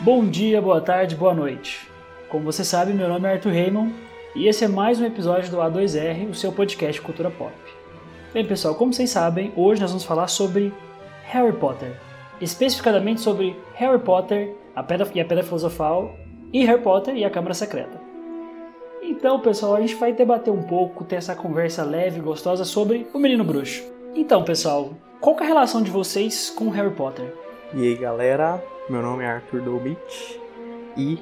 Bom dia, boa tarde, boa noite. Como você sabe, meu nome é Arthur Raymond e esse é mais um episódio do A2R, o seu podcast Cultura Pop. Bem, pessoal, como vocês sabem, hoje nós vamos falar sobre Harry Potter. Especificadamente sobre Harry Potter a Pedra e a Pedra Filosofal e Harry Potter e a Câmara Secreta. Então, pessoal, a gente vai debater um pouco, ter essa conversa leve e gostosa sobre o Menino Bruxo. Então, pessoal, qual é a relação de vocês com Harry Potter? E aí, galera? Meu nome é Arthur Dobit e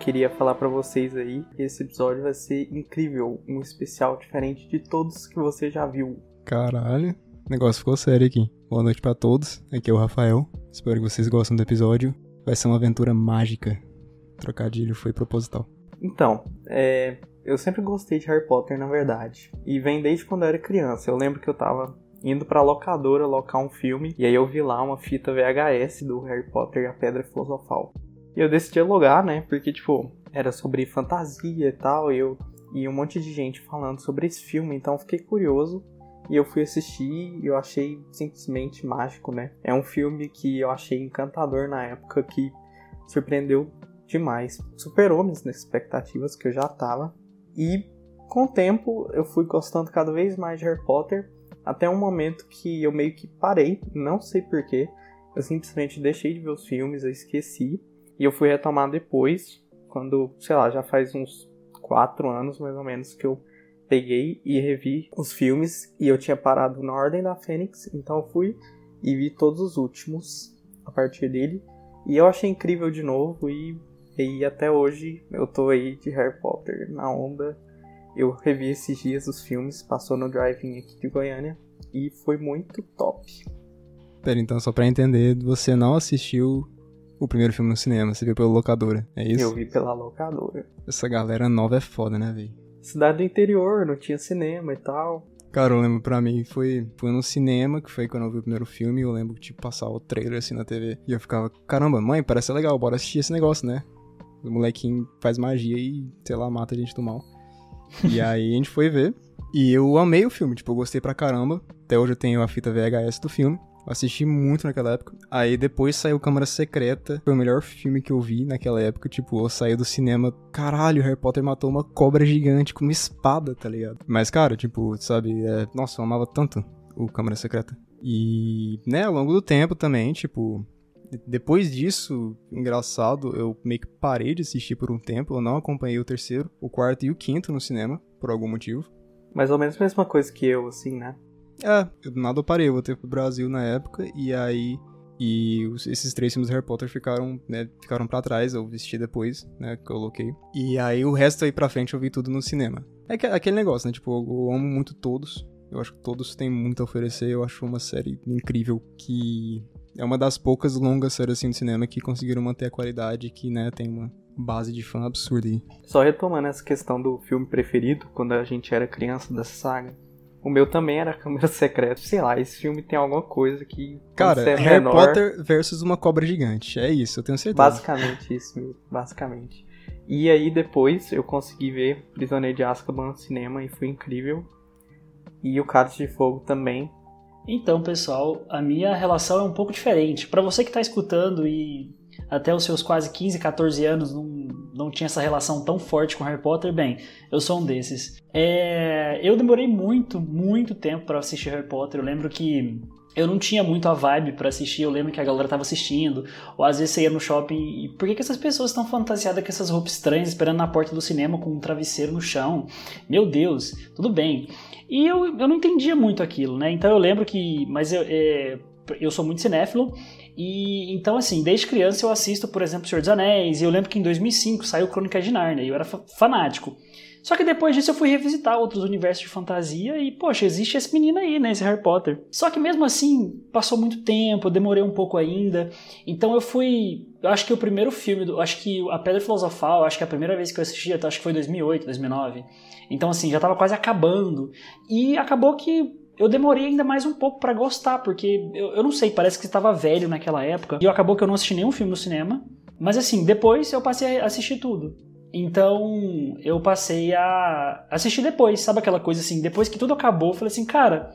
queria falar para vocês aí que esse episódio vai ser incrível, um especial diferente de todos que você já viu. Caralho, o negócio ficou sério aqui. Boa noite para todos, aqui é o Rafael. Espero que vocês gostem do episódio. Vai ser uma aventura mágica. Trocadilho foi proposital. Então, é, eu sempre gostei de Harry Potter, na verdade. E vem desde quando eu era criança. Eu lembro que eu tava indo pra locadora locar um filme, e aí eu vi lá uma fita VHS do Harry Potter e a Pedra Filosofal. E eu decidi alugar, né? Porque, tipo, era sobre fantasia e tal, e eu e um monte de gente falando sobre esse filme, então fiquei curioso e eu fui assistir e eu achei simplesmente mágico, né? É um filme que eu achei encantador na época, que surpreendeu demais, superou minhas expectativas que eu já tava. E com o tempo eu fui gostando cada vez mais de Harry Potter até um momento que eu meio que parei, não sei porquê. Eu simplesmente deixei de ver os filmes, eu esqueci. E eu fui retomar depois, quando, sei lá, já faz uns quatro anos mais ou menos que eu peguei e revi os filmes. E eu tinha parado na Ordem da Fênix, então eu fui e vi todos os últimos a partir dele. E eu achei incrível de novo e, e até hoje eu tô aí de Harry Potter na onda eu revi esses dias os filmes, passou no drive-in aqui de Goiânia e foi muito top. Pera, então, só pra entender, você não assistiu o primeiro filme no cinema, você viu pela locadora, é isso? Eu vi pela locadora. Essa galera nova é foda, né, velho? Cidade do interior, não tinha cinema e tal. Cara, eu lembro pra mim, foi, foi no cinema, que foi quando eu vi o primeiro filme, eu lembro tipo, passava o trailer assim na TV. E eu ficava, caramba, mãe, parece legal, bora assistir esse negócio, né? O molequinho faz magia e, sei lá, mata a gente do mal. E aí a gente foi ver. E eu amei o filme, tipo, eu gostei pra caramba. Até hoje eu tenho a fita VHS do filme. Assisti muito naquela época. Aí depois saiu Câmara Secreta. Foi o melhor filme que eu vi naquela época. Tipo, eu saí do cinema. Caralho, Harry Potter matou uma cobra gigante com uma espada, tá ligado? Mas, cara, tipo, sabe? É... Nossa, eu amava tanto o Câmara Secreta. E, né, ao longo do tempo também, tipo, depois disso, engraçado, eu meio que parei de assistir por um tempo. Eu não acompanhei o terceiro, o quarto e o quinto no cinema, por algum motivo. Mais ou menos a mesma coisa que eu, assim, né? É, eu do nada eu parei, eu voltei pro Brasil na época, e aí. E os, esses três filmes do Harry Potter ficaram, né, ficaram pra trás, eu assisti depois, né, que eu coloquei. E aí o resto aí pra frente eu vi tudo no cinema. É que, aquele negócio, né, tipo, eu amo muito todos. Eu acho que todos têm muito a oferecer, eu acho uma série incrível que é uma das poucas longas séries assim, de cinema que conseguiram manter a qualidade que, né, tem uma base de fã absurda aí. Só retomando essa questão do filme preferido, quando a gente era criança dessa saga. O meu também era Câmera Secreta. Sei lá, esse filme tem alguma coisa que. Cara, é Harry menor, Potter versus uma cobra gigante. É isso, eu tenho certeza. Basicamente isso mesmo. Basicamente. E aí depois eu consegui ver Prisioneiro de Azkaban no cinema e foi incrível. E o Cálice de Fogo também. Então, pessoal, a minha relação é um pouco diferente. Para você que está escutando e até os seus quase 15, 14 anos não, não tinha essa relação tão forte com Harry Potter, bem, eu sou um desses. É, eu demorei muito, muito tempo para assistir Harry Potter. Eu lembro que eu não tinha muito a vibe para assistir, eu lembro que a galera tava assistindo, ou às vezes você ia no shopping e por que, que essas pessoas estão fantasiadas com essas roupas estranhas esperando na porta do cinema com um travesseiro no chão? Meu Deus, tudo bem. E eu, eu não entendia muito aquilo, né? Então eu lembro que. Mas eu, é, eu sou muito cinéfilo, e então, assim, desde criança eu assisto, por exemplo, Senhor dos Anéis, e eu lembro que em 2005 saiu Crônica de Narnia, e eu era fanático. Só que depois disso eu fui revisitar outros universos de fantasia e, poxa, existe esse menino aí, né? Esse Harry Potter. Só que mesmo assim, passou muito tempo, eu demorei um pouco ainda. Então eu fui. Eu acho que o primeiro filme, do, acho que a Pedra Filosofal, acho que a primeira vez que eu assisti, acho que foi 2008, 2009. Então, assim, já tava quase acabando. E acabou que eu demorei ainda mais um pouco para gostar, porque eu, eu não sei, parece que estava velho naquela época. E acabou que eu não assisti nenhum filme no cinema. Mas assim, depois eu passei a assistir tudo. Então eu passei a assistir depois, sabe aquela coisa assim? Depois que tudo acabou, eu falei assim, cara,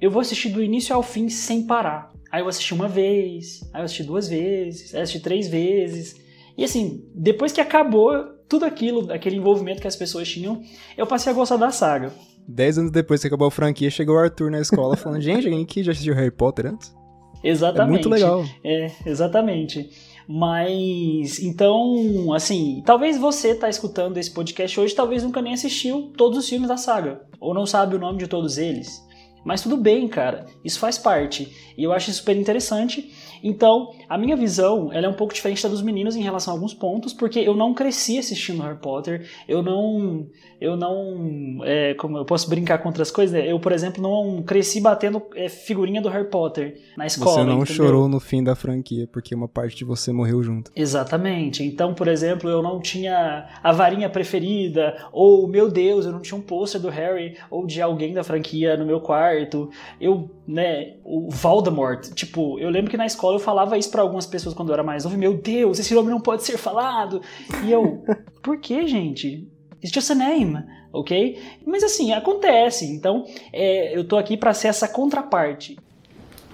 eu vou assistir do início ao fim sem parar. Aí eu assisti uma vez, aí eu assisti duas vezes, aí eu assisti três vezes. E assim, depois que acabou tudo aquilo, aquele envolvimento que as pessoas tinham, eu passei a gostar da saga. Dez anos depois que acabou a franquia, chegou o Arthur na escola falando: gente, alguém aqui já assistiu Harry Potter antes? Exatamente. É muito legal. É, exatamente. Mas, então, assim, talvez você tá escutando esse podcast hoje, talvez nunca nem assistiu todos os filmes da saga, ou não sabe o nome de todos eles. Mas tudo bem, cara, isso faz parte. E eu acho super interessante. Então, a minha visão ela é um pouco diferente da dos meninos em relação a alguns pontos, porque eu não cresci assistindo Harry Potter, eu não. Eu não. É, como eu posso brincar com outras coisas? Né? Eu, por exemplo, não cresci batendo é, figurinha do Harry Potter na escola. Você não entendeu? chorou no fim da franquia, porque uma parte de você morreu junto. Exatamente. Então, por exemplo, eu não tinha a varinha preferida, ou, meu Deus, eu não tinha um pôster do Harry ou de alguém da franquia no meu quarto. Eu, né, o Voldemort, tipo, eu lembro que na escola eu falava isso para algumas pessoas quando eu era mais novo, meu Deus, esse nome não pode ser falado. E eu, por que, gente? It's just a name, ok? Mas assim, acontece. Então, é, eu tô aqui para ser essa contraparte.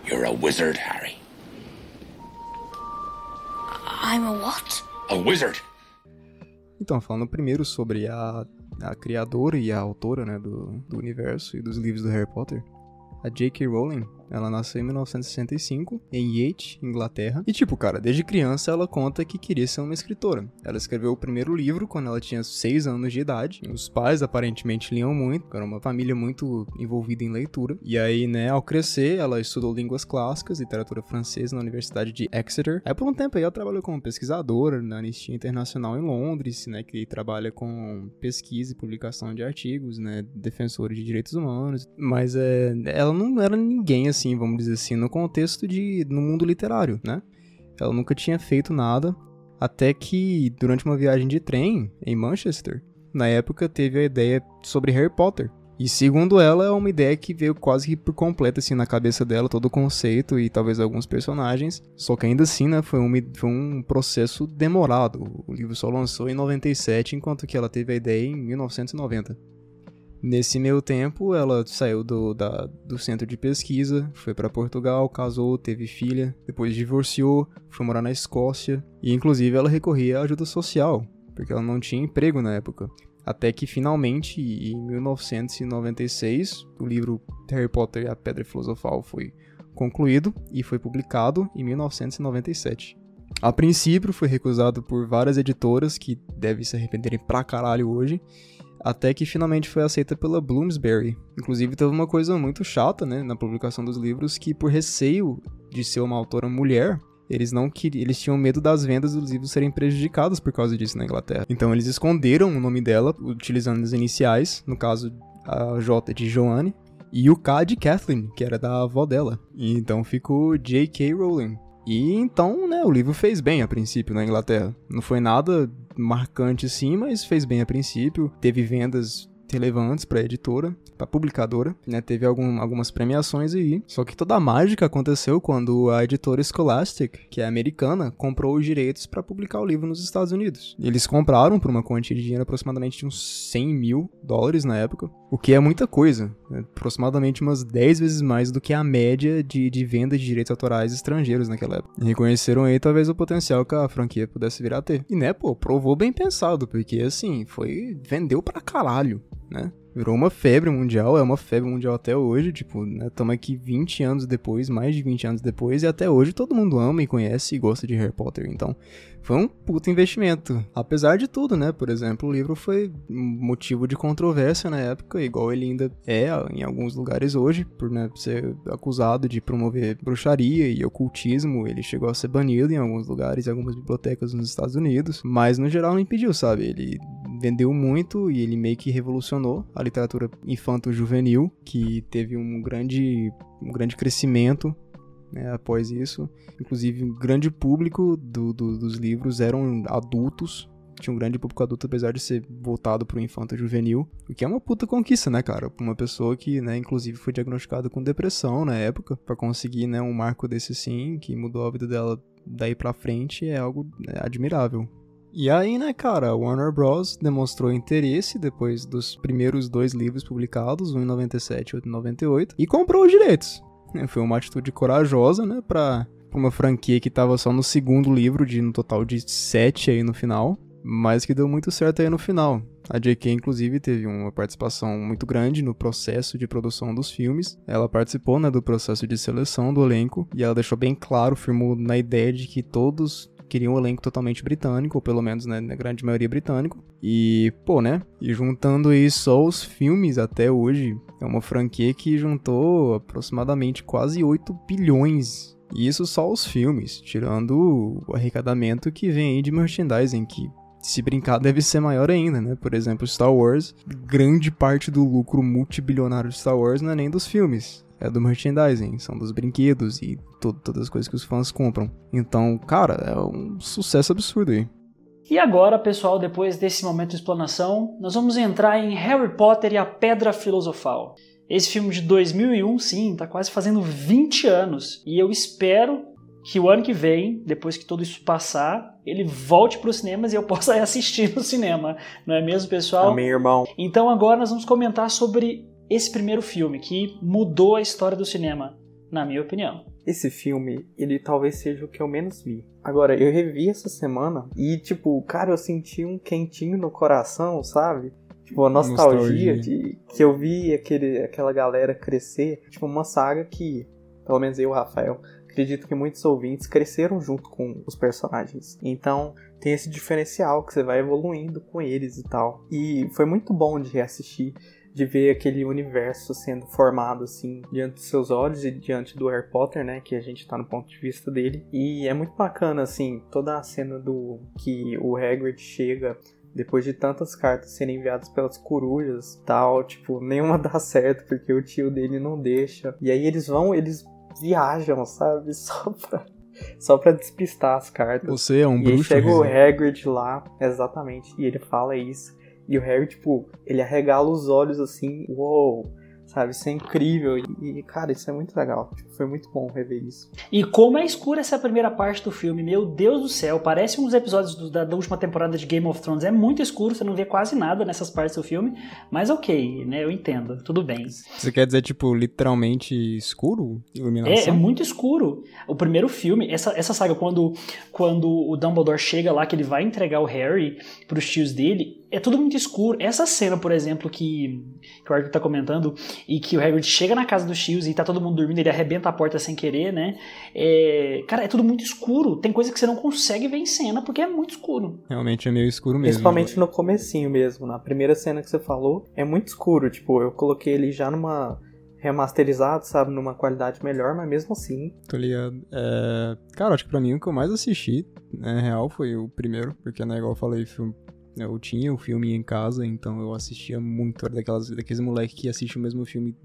You're a wizard, Harry. I'm a what? A wizard. Então, falando primeiro sobre a, a criadora e a autora né, do, do universo e dos livros do Harry Potter, a J.K. Rowling, ela nasceu em 1965 em Yate, Inglaterra. E tipo, cara, desde criança ela conta que queria ser uma escritora. Ela escreveu o primeiro livro quando ela tinha 6 anos de idade. Os pais aparentemente liam muito, era uma família muito envolvida em leitura. E aí, né, ao crescer, ela estudou línguas clássicas, literatura francesa na Universidade de Exeter. Aí por um tempo aí ela trabalhou como pesquisadora na Anistia Internacional em Londres, né, que trabalha com pesquisa e publicação de artigos, né, defensora de direitos humanos. Mas é, ela não era ninguém assim assim, vamos dizer assim, no contexto de no mundo literário, né? Ela nunca tinha feito nada, até que durante uma viagem de trem em Manchester, na época teve a ideia sobre Harry Potter. E segundo ela, é uma ideia que veio quase que por completo assim na cabeça dela, todo o conceito e talvez alguns personagens. Só que ainda assim, né, foi um, foi um processo demorado. O livro só lançou em 97, enquanto que ela teve a ideia em 1990. Nesse meio tempo, ela saiu do, da, do centro de pesquisa, foi para Portugal, casou, teve filha, depois divorciou, foi morar na Escócia e, inclusive, ela recorria à ajuda social, porque ela não tinha emprego na época. Até que finalmente, em 1996, o livro Harry Potter e a Pedra Filosofal foi concluído e foi publicado em 1997. A princípio foi recusado por várias editoras que devem se arrependerem pra caralho hoje, até que finalmente foi aceita pela Bloomsbury. Inclusive teve uma coisa muito chata, né, na publicação dos livros, que por receio de ser uma autora mulher, eles não queriam, eles tinham medo das vendas dos livros serem prejudicadas por causa disso na Inglaterra. Então eles esconderam o nome dela, utilizando as iniciais, no caso a J de Joanne, e o K de Kathleen, que era da avó dela. E então ficou J.K. Rowling. E então, né, o livro fez bem a princípio na Inglaterra. Não foi nada marcante sim, mas fez bem a princípio. Teve vendas relevantes para a editora, para a publicadora, né? Teve algum, algumas premiações aí. Só que toda a mágica aconteceu quando a editora Scholastic, que é americana, comprou os direitos para publicar o livro nos Estados Unidos. Eles compraram por uma quantia de dinheiro aproximadamente de uns 100 mil dólares na época, o que é muita coisa, né? aproximadamente umas 10 vezes mais do que a média de, de venda de direitos autorais estrangeiros naquela época. E reconheceram aí talvez o potencial que a franquia pudesse vir a ter. E né, pô, provou bem pensado, porque assim, foi vendeu pra caralho né? Virou uma febre mundial, é uma febre mundial até hoje, tipo, né? Estamos aqui 20 anos depois, mais de 20 anos depois, e até hoje todo mundo ama e conhece e gosta de Harry Potter. Então, foi um puto investimento. Apesar de tudo, né? Por exemplo, o livro foi motivo de controvérsia na época, igual ele ainda é em alguns lugares hoje, por né, ser acusado de promover bruxaria e ocultismo. Ele chegou a ser banido em alguns lugares, em algumas bibliotecas nos Estados Unidos, mas no geral não impediu, sabe? Ele vendeu muito e ele meio que revolucionou a literatura infanto-juvenil, que teve um grande, um grande crescimento né, após isso. Inclusive, um grande público do, do, dos livros eram adultos, tinha um grande público adulto, apesar de ser voltado pro infanto juvenil, o que é uma puta conquista, né, cara? Pra uma pessoa que, né, inclusive foi diagnosticada com depressão na época, para conseguir, né, um marco desse sim, que mudou a vida dela daí pra frente, é algo né, admirável. E aí, né, cara, a Warner Bros. demonstrou interesse depois dos primeiros dois livros publicados, um em 97 e outro em 98, e comprou os direitos. Foi uma atitude corajosa, né, pra, pra uma franquia que tava só no segundo livro, de no total de sete aí no final mas que deu muito certo aí no final. A J.K. inclusive teve uma participação muito grande no processo de produção dos filmes. Ela participou, né, do processo de seleção do elenco e ela deixou bem claro, firmou na ideia de que todos queriam um elenco totalmente britânico, ou pelo menos, né, na grande maioria britânico. E, pô, né, e juntando isso só os filmes até hoje, é uma franquia que juntou aproximadamente quase 8 bilhões e isso só os filmes, tirando o arrecadamento que vem aí de merchandising, que se brincar, deve ser maior ainda, né? Por exemplo, Star Wars, grande parte do lucro multibilionário de Star Wars não é nem dos filmes, é do merchandising, são dos brinquedos e to todas as coisas que os fãs compram. Então, cara, é um sucesso absurdo aí. E agora, pessoal, depois desse momento de explanação, nós vamos entrar em Harry Potter e a Pedra Filosofal. Esse filme de 2001, sim, tá quase fazendo 20 anos. E eu espero que o ano que vem, depois que tudo isso passar, ele volte para os cinemas e eu possa assistir no cinema, não é mesmo, pessoal? Amém, irmão. Então agora nós vamos comentar sobre esse primeiro filme que mudou a história do cinema, na minha opinião. Esse filme, ele talvez seja o que eu menos vi. Agora, eu revi essa semana e, tipo, cara, eu senti um quentinho no coração, sabe? Tipo, a nostalgia, nostalgia. de que eu vi aquele, aquela galera crescer. Tipo, uma saga que, pelo menos eu, Rafael, acredito que muitos ouvintes cresceram junto com os personagens. Então tem esse diferencial que você vai evoluindo com eles e tal. E foi muito bom de reassistir, de ver aquele universo sendo formado assim diante dos seus olhos e diante do Harry Potter, né, que a gente tá no ponto de vista dele. E é muito bacana assim, toda a cena do que o Hagrid chega depois de tantas cartas serem enviadas pelas corujas tal, tipo, nenhuma dá certo porque o tio dele não deixa. E aí eles vão, eles viajam, sabe? Só pra, só pra despistar as cartas. Você é um e bruxo. E chega o Hagrid lá, exatamente, e ele fala isso. E o Harry, tipo, ele arregala os olhos assim, uou, wow, sabe? Isso é incrível. E, cara, isso é muito legal. Tipo, foi muito bom rever isso. E como é escura essa primeira parte do filme, meu Deus do céu, parece uns episódios do, da, da, última temporada de Game of Thrones. É muito escuro, você não vê quase nada nessas partes do filme, mas ok, né? Eu entendo, tudo bem. Você quer dizer, tipo, literalmente escuro? Iluminação? É, é muito escuro. O primeiro filme, essa, essa saga, quando, quando o Dumbledore chega lá, que ele vai entregar o Harry pros tios dele, é tudo muito escuro. Essa cena, por exemplo, que, que o Arthur tá comentando, e que o Hagrid chega na casa dos tios e tá todo mundo dormindo, ele arrebenta a porta sem querer, né? É, cara, é tudo muito escuro. Tem coisa que você não consegue ver em cena porque é muito escuro. Realmente é meio escuro mesmo. Principalmente no comecinho mesmo. Na primeira cena que você falou, é muito escuro. Tipo, eu coloquei ele já numa remasterizado, sabe, numa qualidade melhor, mas mesmo assim. Tô ligado. É... Cara, acho que pra mim o que eu mais assisti, na real, foi o primeiro, porque, né, igual eu falei, filme eu tinha o filme em casa, então eu assistia muito. Era daquelas, daqueles moleques que assistem o mesmo filme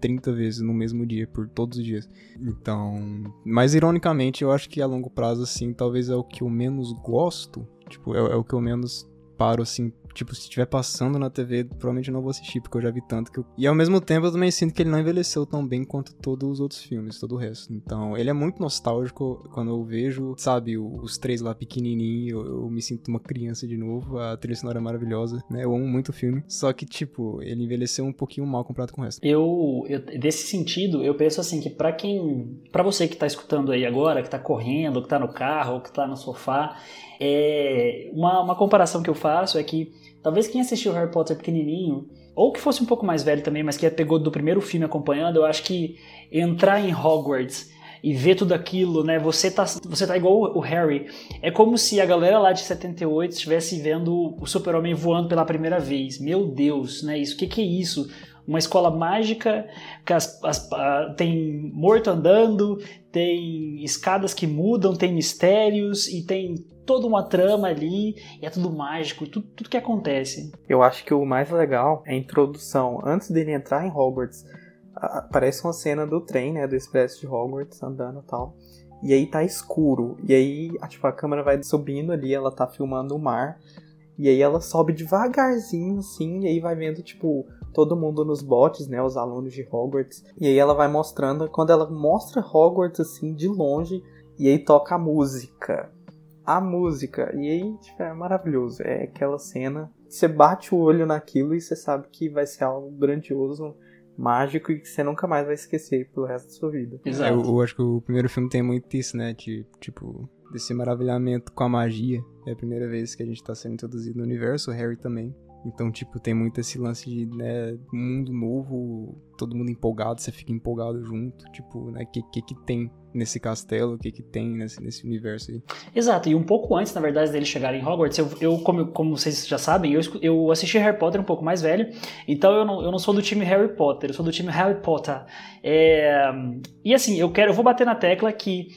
30 vezes no mesmo dia, por todos os dias. Então. Mas ironicamente, eu acho que a longo prazo, assim, talvez é o que eu menos gosto. Tipo, é, é o que eu menos paro, assim, Tipo, se estiver passando na TV, provavelmente eu não vou assistir, porque eu já vi tanto que eu... E ao mesmo tempo eu também sinto que ele não envelheceu tão bem quanto todos os outros filmes, todo o resto. Então, ele é muito nostálgico quando eu vejo, sabe, os três lá pequenininhos, eu, eu me sinto uma criança de novo, a trilha sonora é maravilhosa, né? Eu amo muito o filme. Só que, tipo, ele envelheceu um pouquinho mal comparado com o resto. Eu, eu desse sentido, eu penso assim que para quem, para você que tá escutando aí agora, que tá correndo, que tá no carro, que tá no sofá, é uma, uma comparação que eu faço é que Talvez quem assistiu Harry Potter pequenininho, ou que fosse um pouco mais velho também, mas que pegou do primeiro filme acompanhando, eu acho que entrar em Hogwarts e ver tudo aquilo, né? Você tá, você tá igual o Harry. É como se a galera lá de 78 estivesse vendo o Super-Homem voando pela primeira vez. Meu Deus, né? Isso, o que, que é isso? Uma escola mágica, que as, as, tem morto andando, tem escadas que mudam, tem mistérios e tem toda uma trama ali, é tudo mágico, tudo, tudo que acontece. Eu acho que o mais legal é a introdução. Antes dele entrar em Hogwarts, aparece uma cena do trem, né, do expresso de Hogwarts andando e tal. E aí tá escuro. E aí, tipo, a câmera vai subindo ali, ela tá filmando o mar. E aí ela sobe devagarzinho, assim, e aí vai vendo, tipo, todo mundo nos botes, né, os alunos de Hogwarts. E aí ela vai mostrando, quando ela mostra Hogwarts, assim, de longe, e aí toca a música. A música. E aí, tipo, é maravilhoso. É aquela cena, você bate o olho naquilo e você sabe que vai ser algo grandioso mágico e que você nunca mais vai esquecer pelo resto da sua vida. Exato. Eu, eu, acho que o primeiro filme tem muito isso, né? De, tipo, desse maravilhamento com a magia. É a primeira vez que a gente tá sendo introduzido no universo, o Harry também. Então, tipo, tem muito esse lance de, né, mundo novo, todo mundo empolgado, você fica empolgado junto. Tipo, né, o que, que que tem nesse castelo, o que que tem nesse, nesse universo aí. Exato, e um pouco antes, na verdade, dele chegar em Hogwarts, eu, eu como, como vocês já sabem, eu, eu assisti Harry Potter um pouco mais velho, então eu não, eu não sou do time Harry Potter, eu sou do time Harry Potter. É, e assim, eu quero, eu vou bater na tecla que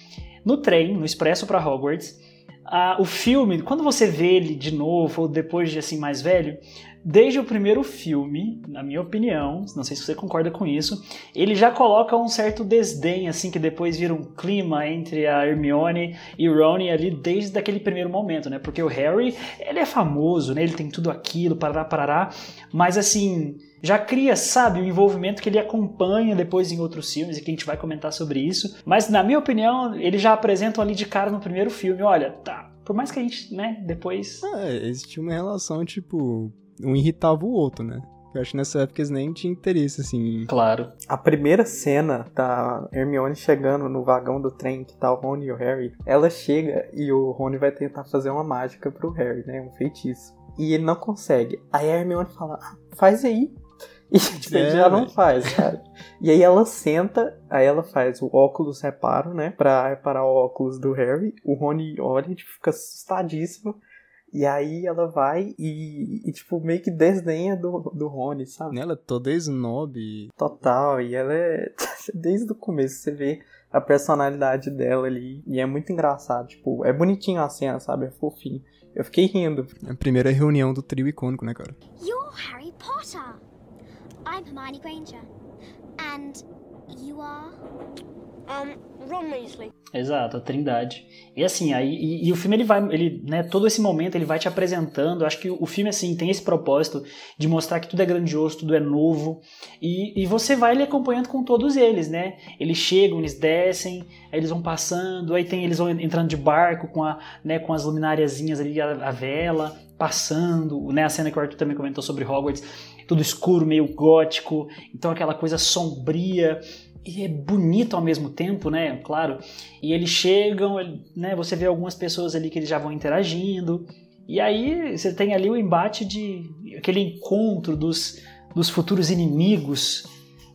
no trem, no expresso para Hogwarts, ah, o filme, quando você vê ele de novo, ou depois de assim mais velho, desde o primeiro filme, na minha opinião, não sei se você concorda com isso, ele já coloca um certo desdém, assim, que depois vira um clima entre a Hermione e Ron ali desde aquele primeiro momento, né? Porque o Harry, ele é famoso, né? Ele tem tudo aquilo, parará, parará, mas assim, já cria, sabe, o envolvimento que ele acompanha depois em outros filmes e que a gente vai comentar sobre isso. Mas na minha opinião, eles já apresentam ali de cara no primeiro filme, olha, tá, por mais que a gente, né, depois... É, existia uma relação, tipo, um irritava o outro, né? Eu acho que nessa época eles nem tinham interesse, assim. Claro. A primeira cena da Hermione chegando no vagão do trem que tá o Rony e o Harry, ela chega e o Rony vai tentar fazer uma mágica pro Harry, né? Um feitiço. E ele não consegue. Aí a Hermione fala, ah, faz aí. E tipo, é, já não faz, cara. E aí ela senta, aí ela faz o óculos reparo, né? Pra reparar o óculos do Harry. O Rony olha e tipo, fica assustadíssimo. E aí ela vai e, e, tipo, meio que desdenha do, do Rony, sabe? Ela é toda snob. Total, e ela é. Desde o começo você vê a personalidade dela ali. E é muito engraçado, tipo, é bonitinho a cena, sabe? É fofinho. Eu fiquei rindo. É a primeira reunião do trio icônico, né, cara? You're Harry Potter. I'm Hermione Granger. And you are? Um, Ron Weasley. Exato, a Trindade. E assim, aí e, e, o filme ele vai, ele, né, todo esse momento ele vai te apresentando. Acho que o filme assim tem esse propósito de mostrar que tudo é grandioso, tudo é novo. E, e você vai ele acompanhando com todos eles, né? Eles chegam, eles descem, aí eles vão passando, aí tem eles vão entrando de barco com a, né, com as luminariazinhas ali a, a vela passando, né? A cena que o Arthur também comentou sobre Hogwarts, tudo escuro, meio gótico, então aquela coisa sombria e é bonito ao mesmo tempo, né? Claro. E eles chegam, né? Você vê algumas pessoas ali que eles já vão interagindo. E aí você tem ali o embate de aquele encontro dos, dos futuros inimigos,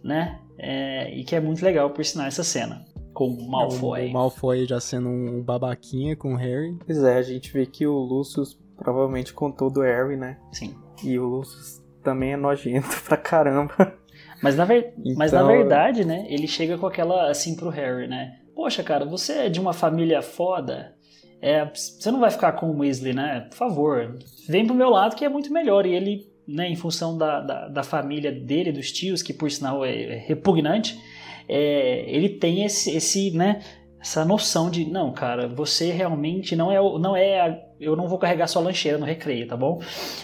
né? É, e que é muito legal por sinal essa cena com o Malfoy. O, o Malfoy já sendo um babaquinha com o Harry. Pois é, a gente vê que o Lucius provavelmente contou do Harry, né? Sim. E o Lucius também é nojento pra caramba. Mas na, ver... então... Mas na verdade, né, ele chega com aquela assim pro Harry, né? Poxa, cara, você é de uma família foda. É, você não vai ficar com o Weasley, né? Por favor, vem pro meu lado que é muito melhor. E ele, né, em função da, da, da família dele, dos tios, que por sinal é, é repugnante, é, ele tem esse, esse, né, essa noção de, não, cara, você realmente não é, não é eu não vou carregar sua lancheira no recreio, tá bom?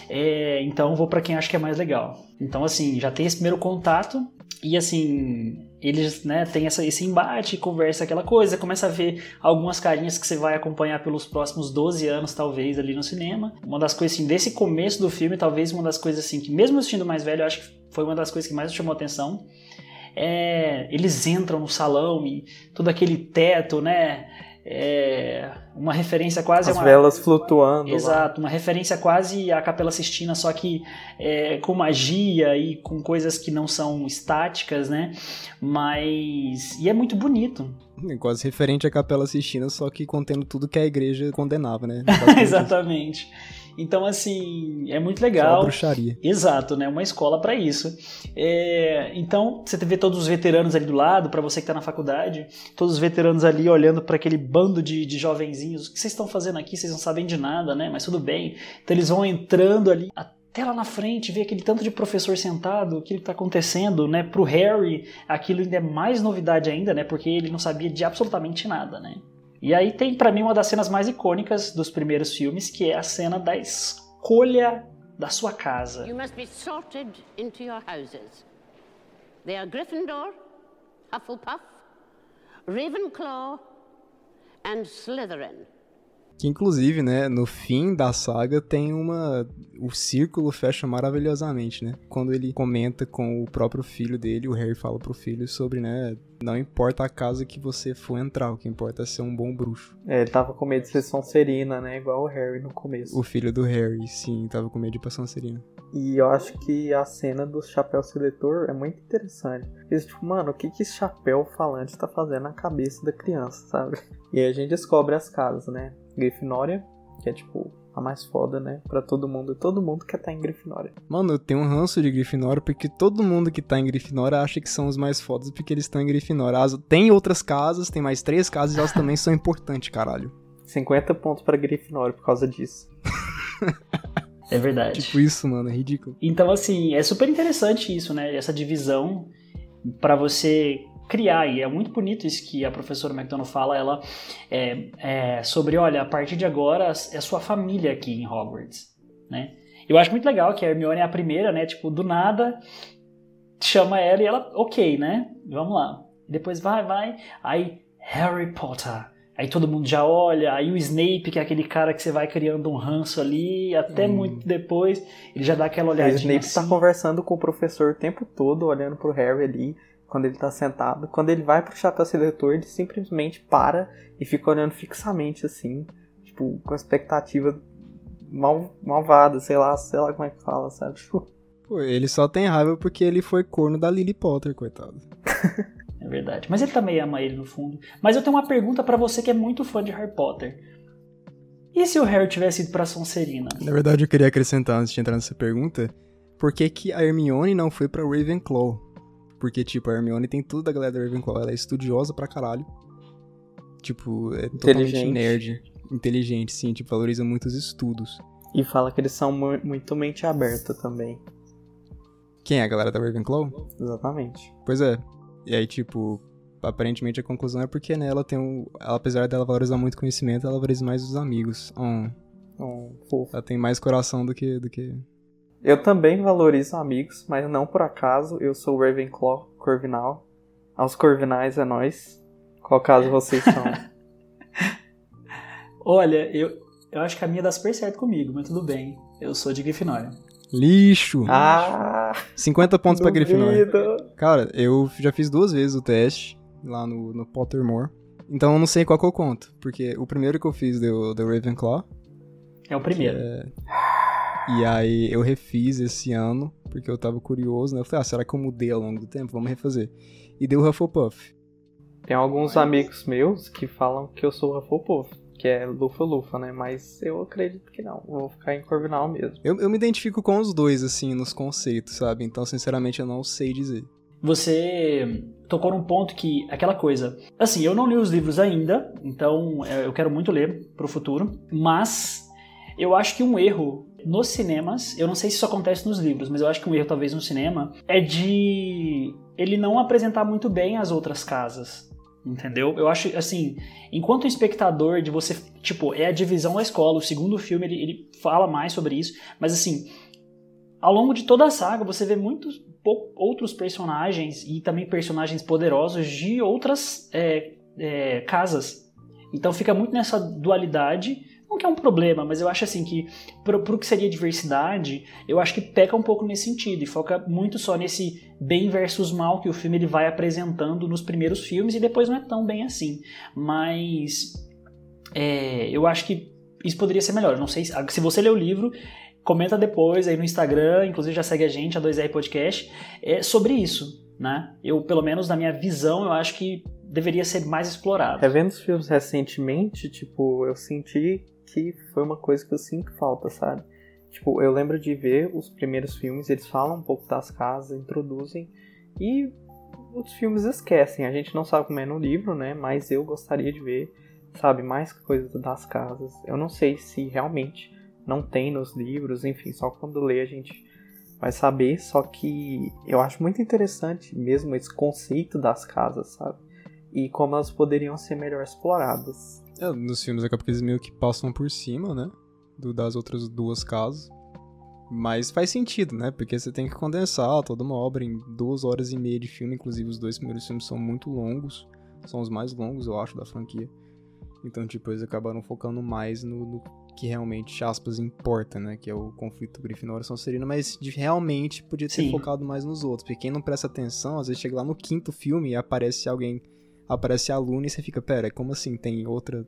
É, então vou para quem acha que é mais legal. Então, assim, já tem esse primeiro contato e, assim, eles, né, tem essa, esse embate, conversa aquela coisa, começa a ver algumas carinhas que você vai acompanhar pelos próximos 12 anos, talvez, ali no cinema. Uma das coisas, assim, desse começo do filme, talvez uma das coisas, assim, que mesmo assistindo mais velho, eu acho que foi uma das coisas que mais chamou atenção. É, eles entram no salão e todo aquele teto, né? É, uma referência quase As a uma, velas flutuando. lá. Exato, uma referência quase à Capela Sistina, só que é, com magia e com coisas que não são estáticas, né? Mas. E é muito bonito. É Quase referente à Capela Sistina, só que contendo tudo que a igreja condenava, né? Exatamente. Então, assim, é muito Só legal. bruxaria. Exato, né? Uma escola para isso. É, então, você vê todos os veteranos ali do lado, para você que tá na faculdade, todos os veteranos ali olhando para aquele bando de, de jovenzinhos. O que vocês estão fazendo aqui? Vocês não sabem de nada, né? Mas tudo bem. Então, eles vão entrando ali até lá na frente, ver aquele tanto de professor sentado, o que está acontecendo, né? Pro Harry, aquilo ainda é mais novidade ainda, né? Porque ele não sabia de absolutamente nada, né? E aí tem para mim uma das cenas mais icônicas dos primeiros filmes, que é a cena da escolha da sua casa. You must be sorted into your houses. They are Gryffindor, Hufflepuff, Ravenclaw, and Slytherin. Que inclusive, né, no fim da saga tem uma. O círculo fecha maravilhosamente, né? Quando ele comenta com o próprio filho dele, o Harry fala pro filho sobre, né? Não importa a casa que você for entrar, o que importa é ser um bom bruxo. É, ele tava com medo de ser Sonserina, né? Igual o Harry no começo. O filho do Harry, sim, tava com medo de ir pra Sonserina. E eu acho que a cena do chapéu seletor é muito interessante. Eles, tipo, mano, o que que esse chapéu falante tá fazendo na cabeça da criança, sabe? E aí a gente descobre as casas, né? Grifinória, que é tipo a mais foda, né? Pra todo mundo. Todo mundo quer estar em Grifinória. Mano, eu tenho um ranço de Grifinória porque todo mundo que tá em Grifinória acha que são os mais fodas porque eles estão em Grifinória. As- Tem outras casas, tem mais três casas e elas também são importantes, caralho. 50 pontos pra Grifinória por causa disso. É verdade. Tipo isso, mano, é ridículo. Então, assim, é super interessante isso, né? Essa divisão para você criar. E é muito bonito isso que a professora McDonald fala, ela é, é sobre, olha, a partir de agora é sua família aqui em Hogwarts, né? Eu acho muito legal que a Hermione é a primeira, né? Tipo, do nada chama ela e ela, ok, né? Vamos lá. Depois vai, vai. Aí, Harry Potter. Aí todo mundo já olha, aí o Snape, que é aquele cara que você vai criando um ranço ali, até muito depois, ele já dá aquela O olhadinha Snape assim. tá conversando com o professor o tempo todo, olhando pro Harry ali, quando ele tá sentado. Quando ele vai pro chapéu seletor, ele simplesmente para e fica olhando fixamente assim, tipo, com a expectativa mal, malvada, sei lá, sei lá como é que fala, sabe? Tipo, Pô, ele só tem raiva porque ele foi corno da Lily Potter, coitado. É verdade. Mas ele também ama ele no fundo. Mas eu tenho uma pergunta pra você que é muito fã de Harry Potter. E se o Harry tivesse ido pra Sonserina? Na verdade, eu queria acrescentar antes de entrar nessa pergunta, por que, que a Hermione não foi pra Ravenclaw? Porque, tipo, a Hermione tem tudo da galera da Ravenclaw, ela é estudiosa pra caralho. Tipo, é totalmente nerd. Inteligente, sim, tipo, valoriza muito os estudos. e fala que eles são mu- muito mente aberta também. Quem é a galera da Ravenclaw? Exatamente. Pois é. E aí, tipo, aparentemente a conclusão é porque, né, ela tem um... Ela, apesar dela valorizar muito conhecimento, ela valoriza mais os amigos. Hum, Um fofo. ela tem mais coração do que... Do que... Eu também valorizo amigos, mas não por acaso. Eu sou Ravenclaw Corvinal. Aos Corvinais é nós. Qual caso vocês são? Olha, eu, eu acho que a minha dá super certo comigo, mas tudo bem. Eu sou de Grifinória. Lixo! ah, 50 pontos pra Grifinória. Cara, eu já fiz duas vezes o teste lá no, no Pottermore. Então eu não sei qual que eu conto. Porque o primeiro que eu fiz deu, deu Ravenclaw. É o primeiro. E aí eu refiz esse ano, porque eu tava curioso, né? Eu falei, ah, será que eu mudei ao longo do tempo? Vamos refazer. E deu Hufflepuff. Tem alguns amigos meus que falam que eu sou Hufflepuff, que é lufa-lufa, né? Mas eu acredito que não. Vou ficar em Corvinal mesmo. Eu, eu me identifico com os dois, assim, nos conceitos, sabe? Então, sinceramente, eu não sei dizer. Você tocou num ponto que, aquela coisa. Assim, eu não li os livros ainda, então é, eu quero muito ler pro futuro, mas eu acho que um erro nos cinemas, eu não sei se isso acontece nos livros, mas eu acho que um erro talvez no cinema é de ele não apresentar muito bem as outras casas. Entendeu? Eu acho assim, enquanto espectador de você, tipo, é a divisão da escola, o segundo filme ele, ele fala mais sobre isso, mas assim, ao longo de toda a saga você vê muitos outros personagens e também personagens poderosos de outras é, é, casas. Então fica muito nessa dualidade. Não que é um problema, mas eu acho assim que pro, pro que seria diversidade, eu acho que peca um pouco nesse sentido e foca muito só nesse bem versus mal que o filme ele vai apresentando nos primeiros filmes e depois não é tão bem assim. Mas é, eu acho que isso poderia ser melhor. Não sei se, se você ler o livro, comenta depois aí no Instagram, inclusive já segue a gente, a 2R Podcast, é, sobre isso, né? Eu, pelo menos na minha visão, eu acho que deveria ser mais explorado. Revendo os filmes recentemente, tipo, eu senti que foi uma coisa que eu sinto falta, sabe? Tipo, eu lembro de ver os primeiros filmes, eles falam um pouco das casas, introduzem, e os filmes esquecem. A gente não sabe como é no livro, né? Mas eu gostaria de ver, sabe, mais coisas das casas. Eu não sei se realmente não tem nos livros, enfim, só quando lê a gente vai saber. Só que eu acho muito interessante mesmo esse conceito das casas, sabe? E como elas poderiam ser melhor exploradas. É, nos filmes acaba que eles meio que passam por cima, né? Do, das outras duas casas. Mas faz sentido, né? Porque você tem que condensar toda uma obra em duas horas e meia de filme. Inclusive, os dois primeiros filmes são muito longos. São os mais longos, eu acho, da franquia. Então, tipo, eles acabaram focando mais no, no que realmente, aspas, importa, né? Que é o conflito Grifinória e Sonserina. Mas de, realmente podia ter Sim. focado mais nos outros. Porque quem não presta atenção, às vezes chega lá no quinto filme e aparece alguém... Aparece a Luna e você fica, pera, como assim? Tem outra...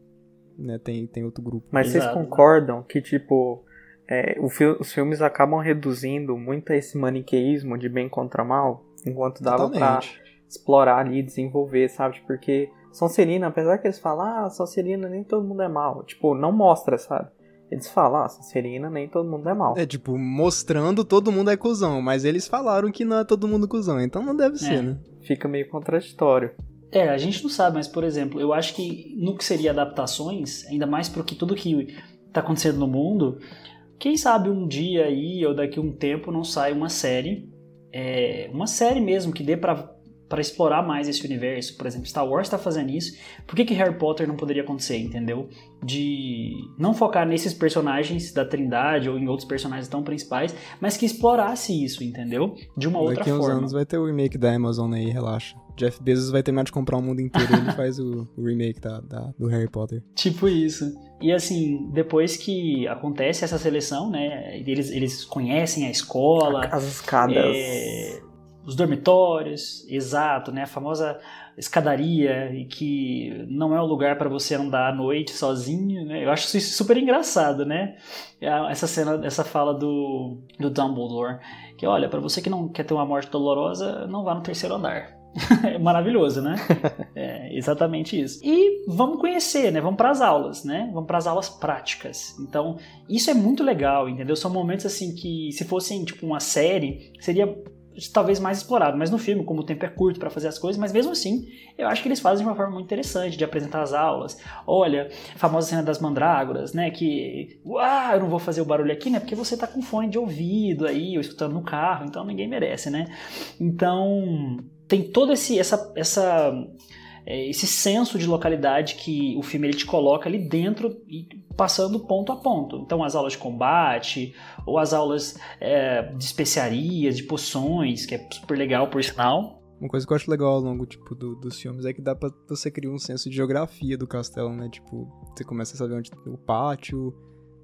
Né? Tem, tem outro grupo. Mas vocês Exato. concordam que, tipo, é, o fi- os filmes acabam reduzindo muito a esse maniqueísmo de bem contra mal, enquanto dava pra Totalmente. explorar ali, desenvolver, sabe? Porque Sonserina, apesar que eles falam, ah, Sonserina nem todo mundo é mal, tipo, não mostra, sabe? Eles falam, ah, Sonserina nem todo mundo é mal. É, tipo, mostrando todo mundo é cuzão, mas eles falaram que não é todo mundo cuzão, então não deve ser, né? Fica meio contraditório. É, a gente não sabe, mas, por exemplo, eu acho que no que seria adaptações, ainda mais pro que tudo que tá acontecendo no mundo, quem sabe um dia aí, ou daqui a um tempo, não sai uma série, é, uma série mesmo, que dê pra, pra explorar mais esse universo. Por exemplo, Star Wars tá fazendo isso, por que, que Harry Potter não poderia acontecer, entendeu? De não focar nesses personagens da Trindade ou em outros personagens tão principais, mas que explorasse isso, entendeu? De uma outra Daqui a uns forma. anos vai ter o remake da Amazon aí, relaxa. Jeff Bezos vai terminar de comprar o mundo inteiro e ele faz o, o remake da, da- do Harry Potter. Tipo isso. E assim, depois que acontece essa seleção, né? Eles, eles conhecem a escola, As escadas. é, os dormitórios, exato, né? A famosa escadaria e que não é o lugar para você andar à noite sozinho, né? Eu acho isso super engraçado, né? A- Essa cena, essa fala do, do Dumbledore, que olha, para você que não quer ter uma morte dolorosa, não vá no terceiro andar. é maravilhoso, né? É exatamente isso. E vamos conhecer, né? Vamos para as aulas, né? Vamos para as aulas práticas. Então, isso é muito legal, entendeu? São momentos assim que, se fossem tipo uma série, seria talvez mais explorado, mas no filme, como o tempo é curto para fazer as coisas, mas mesmo assim, eu acho que eles fazem de uma forma muito interessante de apresentar as aulas. Olha, a famosa cena das mandrágoras, né, que, uau, eu não vou fazer o barulho aqui, né, porque você tá com fone de ouvido aí, ou escutando no carro, então ninguém merece, né? Então, tem todo esse essa essa esse senso de localidade que o filme ele te coloca ali dentro e passando ponto a ponto. Então as aulas de combate ou as aulas é, de especiarias, de poções, que é super legal por sinal. Uma coisa que eu acho legal ao longo, tipo, do- dos filmes é que dá pra você criar um senso de geografia do castelo, né? Tipo, você começa a saber onde o pátio,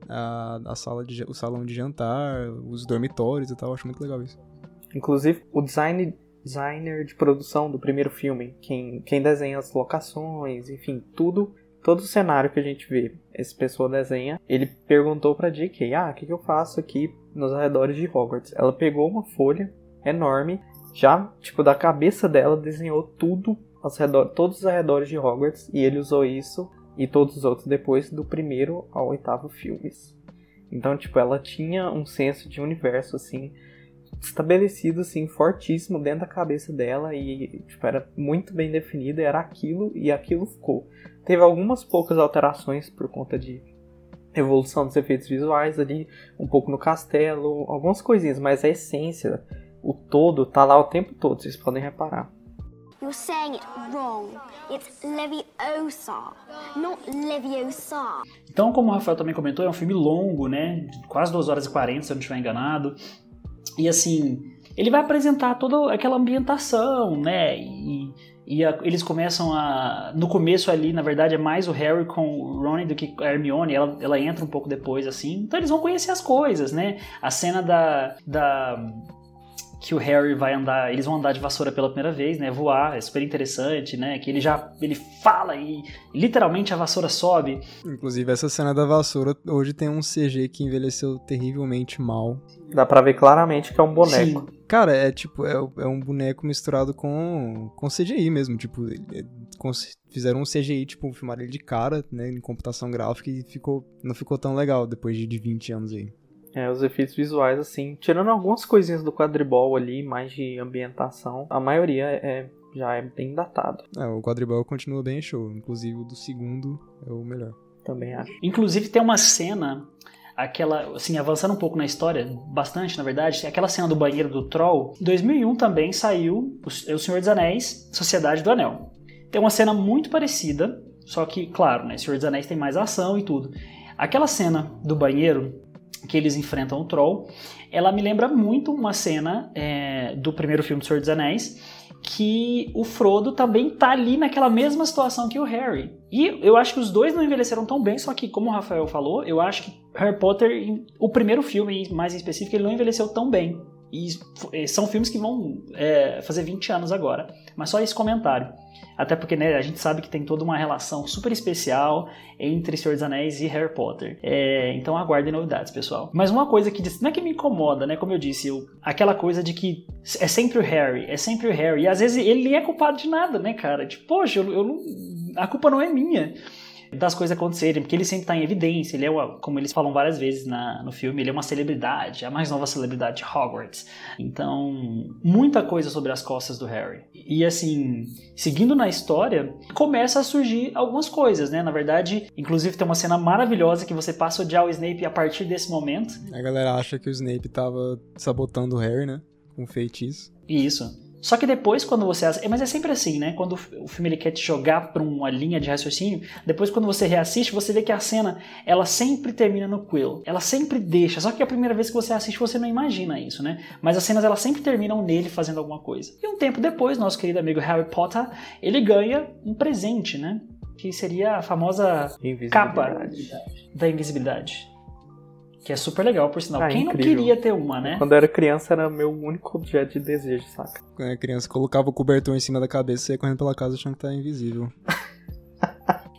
a, a sala de, o salão de jantar, os dormitórios e tal. Eu acho muito legal isso. Inclusive, o design, designer de produção do primeiro filme, quem, quem desenha as locações, enfim, tudo, todo o cenário que a gente vê, essa pessoa desenha, ele perguntou pra J.K., ah, o que, que eu faço aqui nos arredores de Hogwarts? Ela pegou uma folha enorme, já, tipo, da cabeça dela, desenhou tudo, aos redor, todos os arredores de Hogwarts, e ele usou isso e todos os outros depois do primeiro ao oitavo filmes. Então, tipo, ela tinha um senso de universo, assim, estabelecido assim fortíssimo dentro da cabeça dela e tipo, era muito bem definido, era aquilo e aquilo ficou. Teve algumas poucas alterações por conta de evolução dos efeitos visuais ali, um pouco no castelo, algumas coisinhas, mas a essência, o todo tá lá o tempo todo, vocês podem reparar. You're saying it wrong. It's Leviosa, not Leviosa. Então, como o Rafael também comentou, é um filme longo, né? De Quase 2 horas e 40, se eu não estiver enganado. E assim, ele vai apresentar toda aquela ambientação, né? E, e a- eles começam a. No começo ali, na verdade, é mais o Harry com o Ron do que a Hermione. Ela, ela entra um pouco depois, assim. Então eles vão conhecer as coisas, né? A cena da. da que o Harry vai andar, eles vão andar de vassoura pela primeira vez, né? Voar, é super interessante, né? Que ele já ele fala e literalmente a vassoura sobe. Inclusive essa cena da vassoura hoje tem um CG que envelheceu terrivelmente mal. Dá pra ver claramente que é um boneco. Sim. Cara, é tipo, é, é um boneco misturado com, com CGI mesmo. Tipo, é, cons- fizeram um CGI, tipo, filmaram ele de cara, né, em computação gráfica e ficou, não ficou tão legal depois de, de 20 anos aí. É, os efeitos visuais, assim, tirando algumas coisinhas do quadribol ali, mais de ambientação, a maioria é, já é bem datado, É, o quadribol continua bem show. Inclusive o do segundo é o melhor. também acho. Inclusive tem uma cena, aquela, assim, avançando um pouco na história, bastante na verdade, aquela cena do banheiro do Troll. Em 2001 também saiu O o Senhor dos Anéis, Sociedade do Anel. Tem uma cena muito parecida, só que, claro, né, Senhor dos Anéis tem mais ação e tudo. Aquela cena do banheiro que eles enfrentam o Troll, ela me lembra muito uma cena é, do primeiro filme do Senhor dos Anéis, que o Frodo também tá ali naquela mesma situação que o Harry. E eu acho que os dois não envelheceram tão bem, só que, como o Rafael falou, eu acho que Harry Potter, o primeiro filme, mais em específico, ele não envelheceu tão bem. E f- são filmes que vão é, fazer 20 anos agora. Mas só esse comentário. Até porque né, a gente sabe que tem toda uma relação super especial entre Senhor dos Anéis e Harry Potter. É, então aguardem novidades, pessoal. Mas uma coisa que não é que me incomoda, né? Como eu disse, eu- aquela coisa de que é sempre o Harry, é sempre o Harry. E às vezes ele é culpado de nada, né, cara? Tipo, poxa, eu, eu a culpa não é minha das coisas acontecerem, porque ele sempre tá em evidência, ele é, uma, como eles falam várias vezes na, no filme, ele é uma celebridade, a mais nova celebridade de Hogwarts. Então, muita coisa sobre as costas do Harry. E assim, seguindo na história, começa a surgir algumas coisas, né? Na verdade, inclusive tem uma cena maravilhosa que você passa a odiar o Snape a partir desse momento. A galera acha que o Snape tava sabotando o Harry, né? Com feitiço. E isso. Só que depois, quando você. Mas é sempre assim, né? Quando o filme ele quer te jogar pra uma linha de raciocínio, depois, quando você reassiste, você vê que a cena ela sempre termina no Quill. Ela sempre deixa. Só que a primeira vez que você assiste, você não imagina isso, né? Mas as cenas elas sempre terminam nele fazendo alguma coisa. E um tempo depois, nosso querido amigo Harry Potter ele ganha um presente, né? Que seria a famosa capa da invisibilidade. Que é super legal, por sinal. Ah, Quem não incrível. queria ter uma, né? Quando eu era criança, era meu único objeto de desejo, saca? Quando a criança colocava o cobertor em cima da cabeça e ia correndo pela casa achando que tá invisível.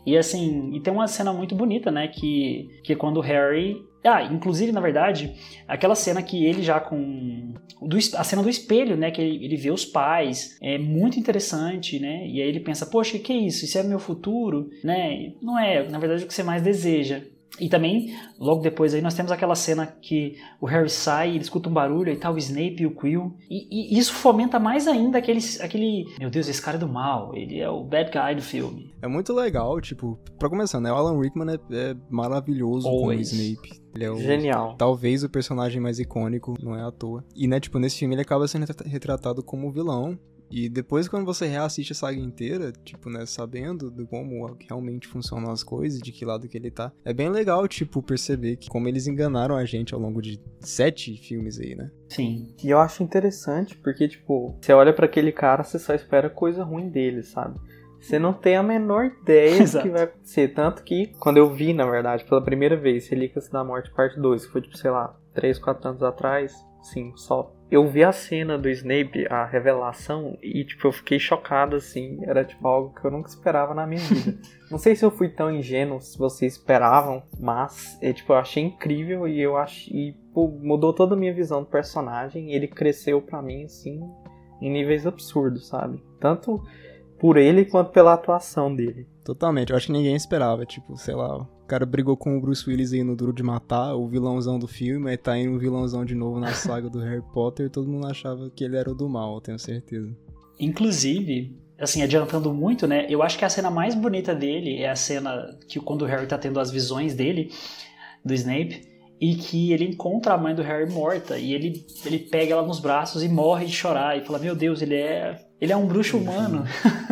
E assim, e tem uma cena muito bonita, né? Que, que é quando o Harry. Ah, inclusive, na verdade, aquela cena que ele já com. do a cena do espelho, né? Que ele, ele vê os pais. É muito interessante, né? E aí ele pensa, poxa, o que é isso? Isso é meu futuro, né? Não é, na verdade, o que você mais deseja. E também, logo depois aí, nós temos aquela cena que o Harry sai, ele escuta um barulho, e tá o Snape e o Quill. E, e isso fomenta mais ainda aquele, aquele... Meu Deus, esse cara é do mal, ele é o bad guy do filme. É muito legal, tipo, pra começar, né? O Alan Rickman é, é maravilhoso como Always. Snape. Ele é o, Genial. talvez o personagem mais icônico, não é à toa. E, né, tipo, nesse filme ele acaba sendo retra- retratado como vilão. E depois, quando você reassiste a saga inteira, tipo, né, sabendo de como realmente funcionam as coisas, de que lado que ele tá, é bem legal, tipo, perceber que como eles enganaram a gente ao longo de sete filmes aí, né? Sim, E eu acho interessante porque, tipo, você olha pra aquele cara, você só espera coisa ruim dele, sabe? Você não tem a menor ideia do que vai acontecer. Tanto que, quando eu vi, na verdade, pela primeira vez, Relíquias da Morte Parte 2, que foi, tipo, sei lá, 3, 4 anos atrás, sim, só. Eu vi a cena do Snape, a revelação, e, tipo, eu fiquei chocado, assim. Era, tipo, algo que eu nunca esperava na minha vida. Não sei se eu fui tão ingênuo, se vocês esperavam, mas, é, tipo, eu achei incrível e eu achei. E, pô, mudou toda a minha visão do personagem. Ele cresceu pra mim, assim, em níveis absurdos, sabe? Tanto por ele quanto pela atuação dele. Totalmente, eu acho que ninguém esperava, tipo, sei lá, cara brigou com o Bruce Willis aí no Duro de Matar, o vilãozão do filme, aí tá indo um vilãozão de novo na saga do Harry Potter, e todo mundo achava que ele era o do mal, eu tenho certeza. Inclusive, assim, adiantando muito, né? Eu acho que a cena mais bonita dele é a cena que quando o Harry tá tendo as visões dele, do Snape, e que ele encontra a mãe do Harry morta, e ele, ele pega ela nos braços e morre de chorar, e fala, meu Deus, ele é. Ele é um bruxo humano.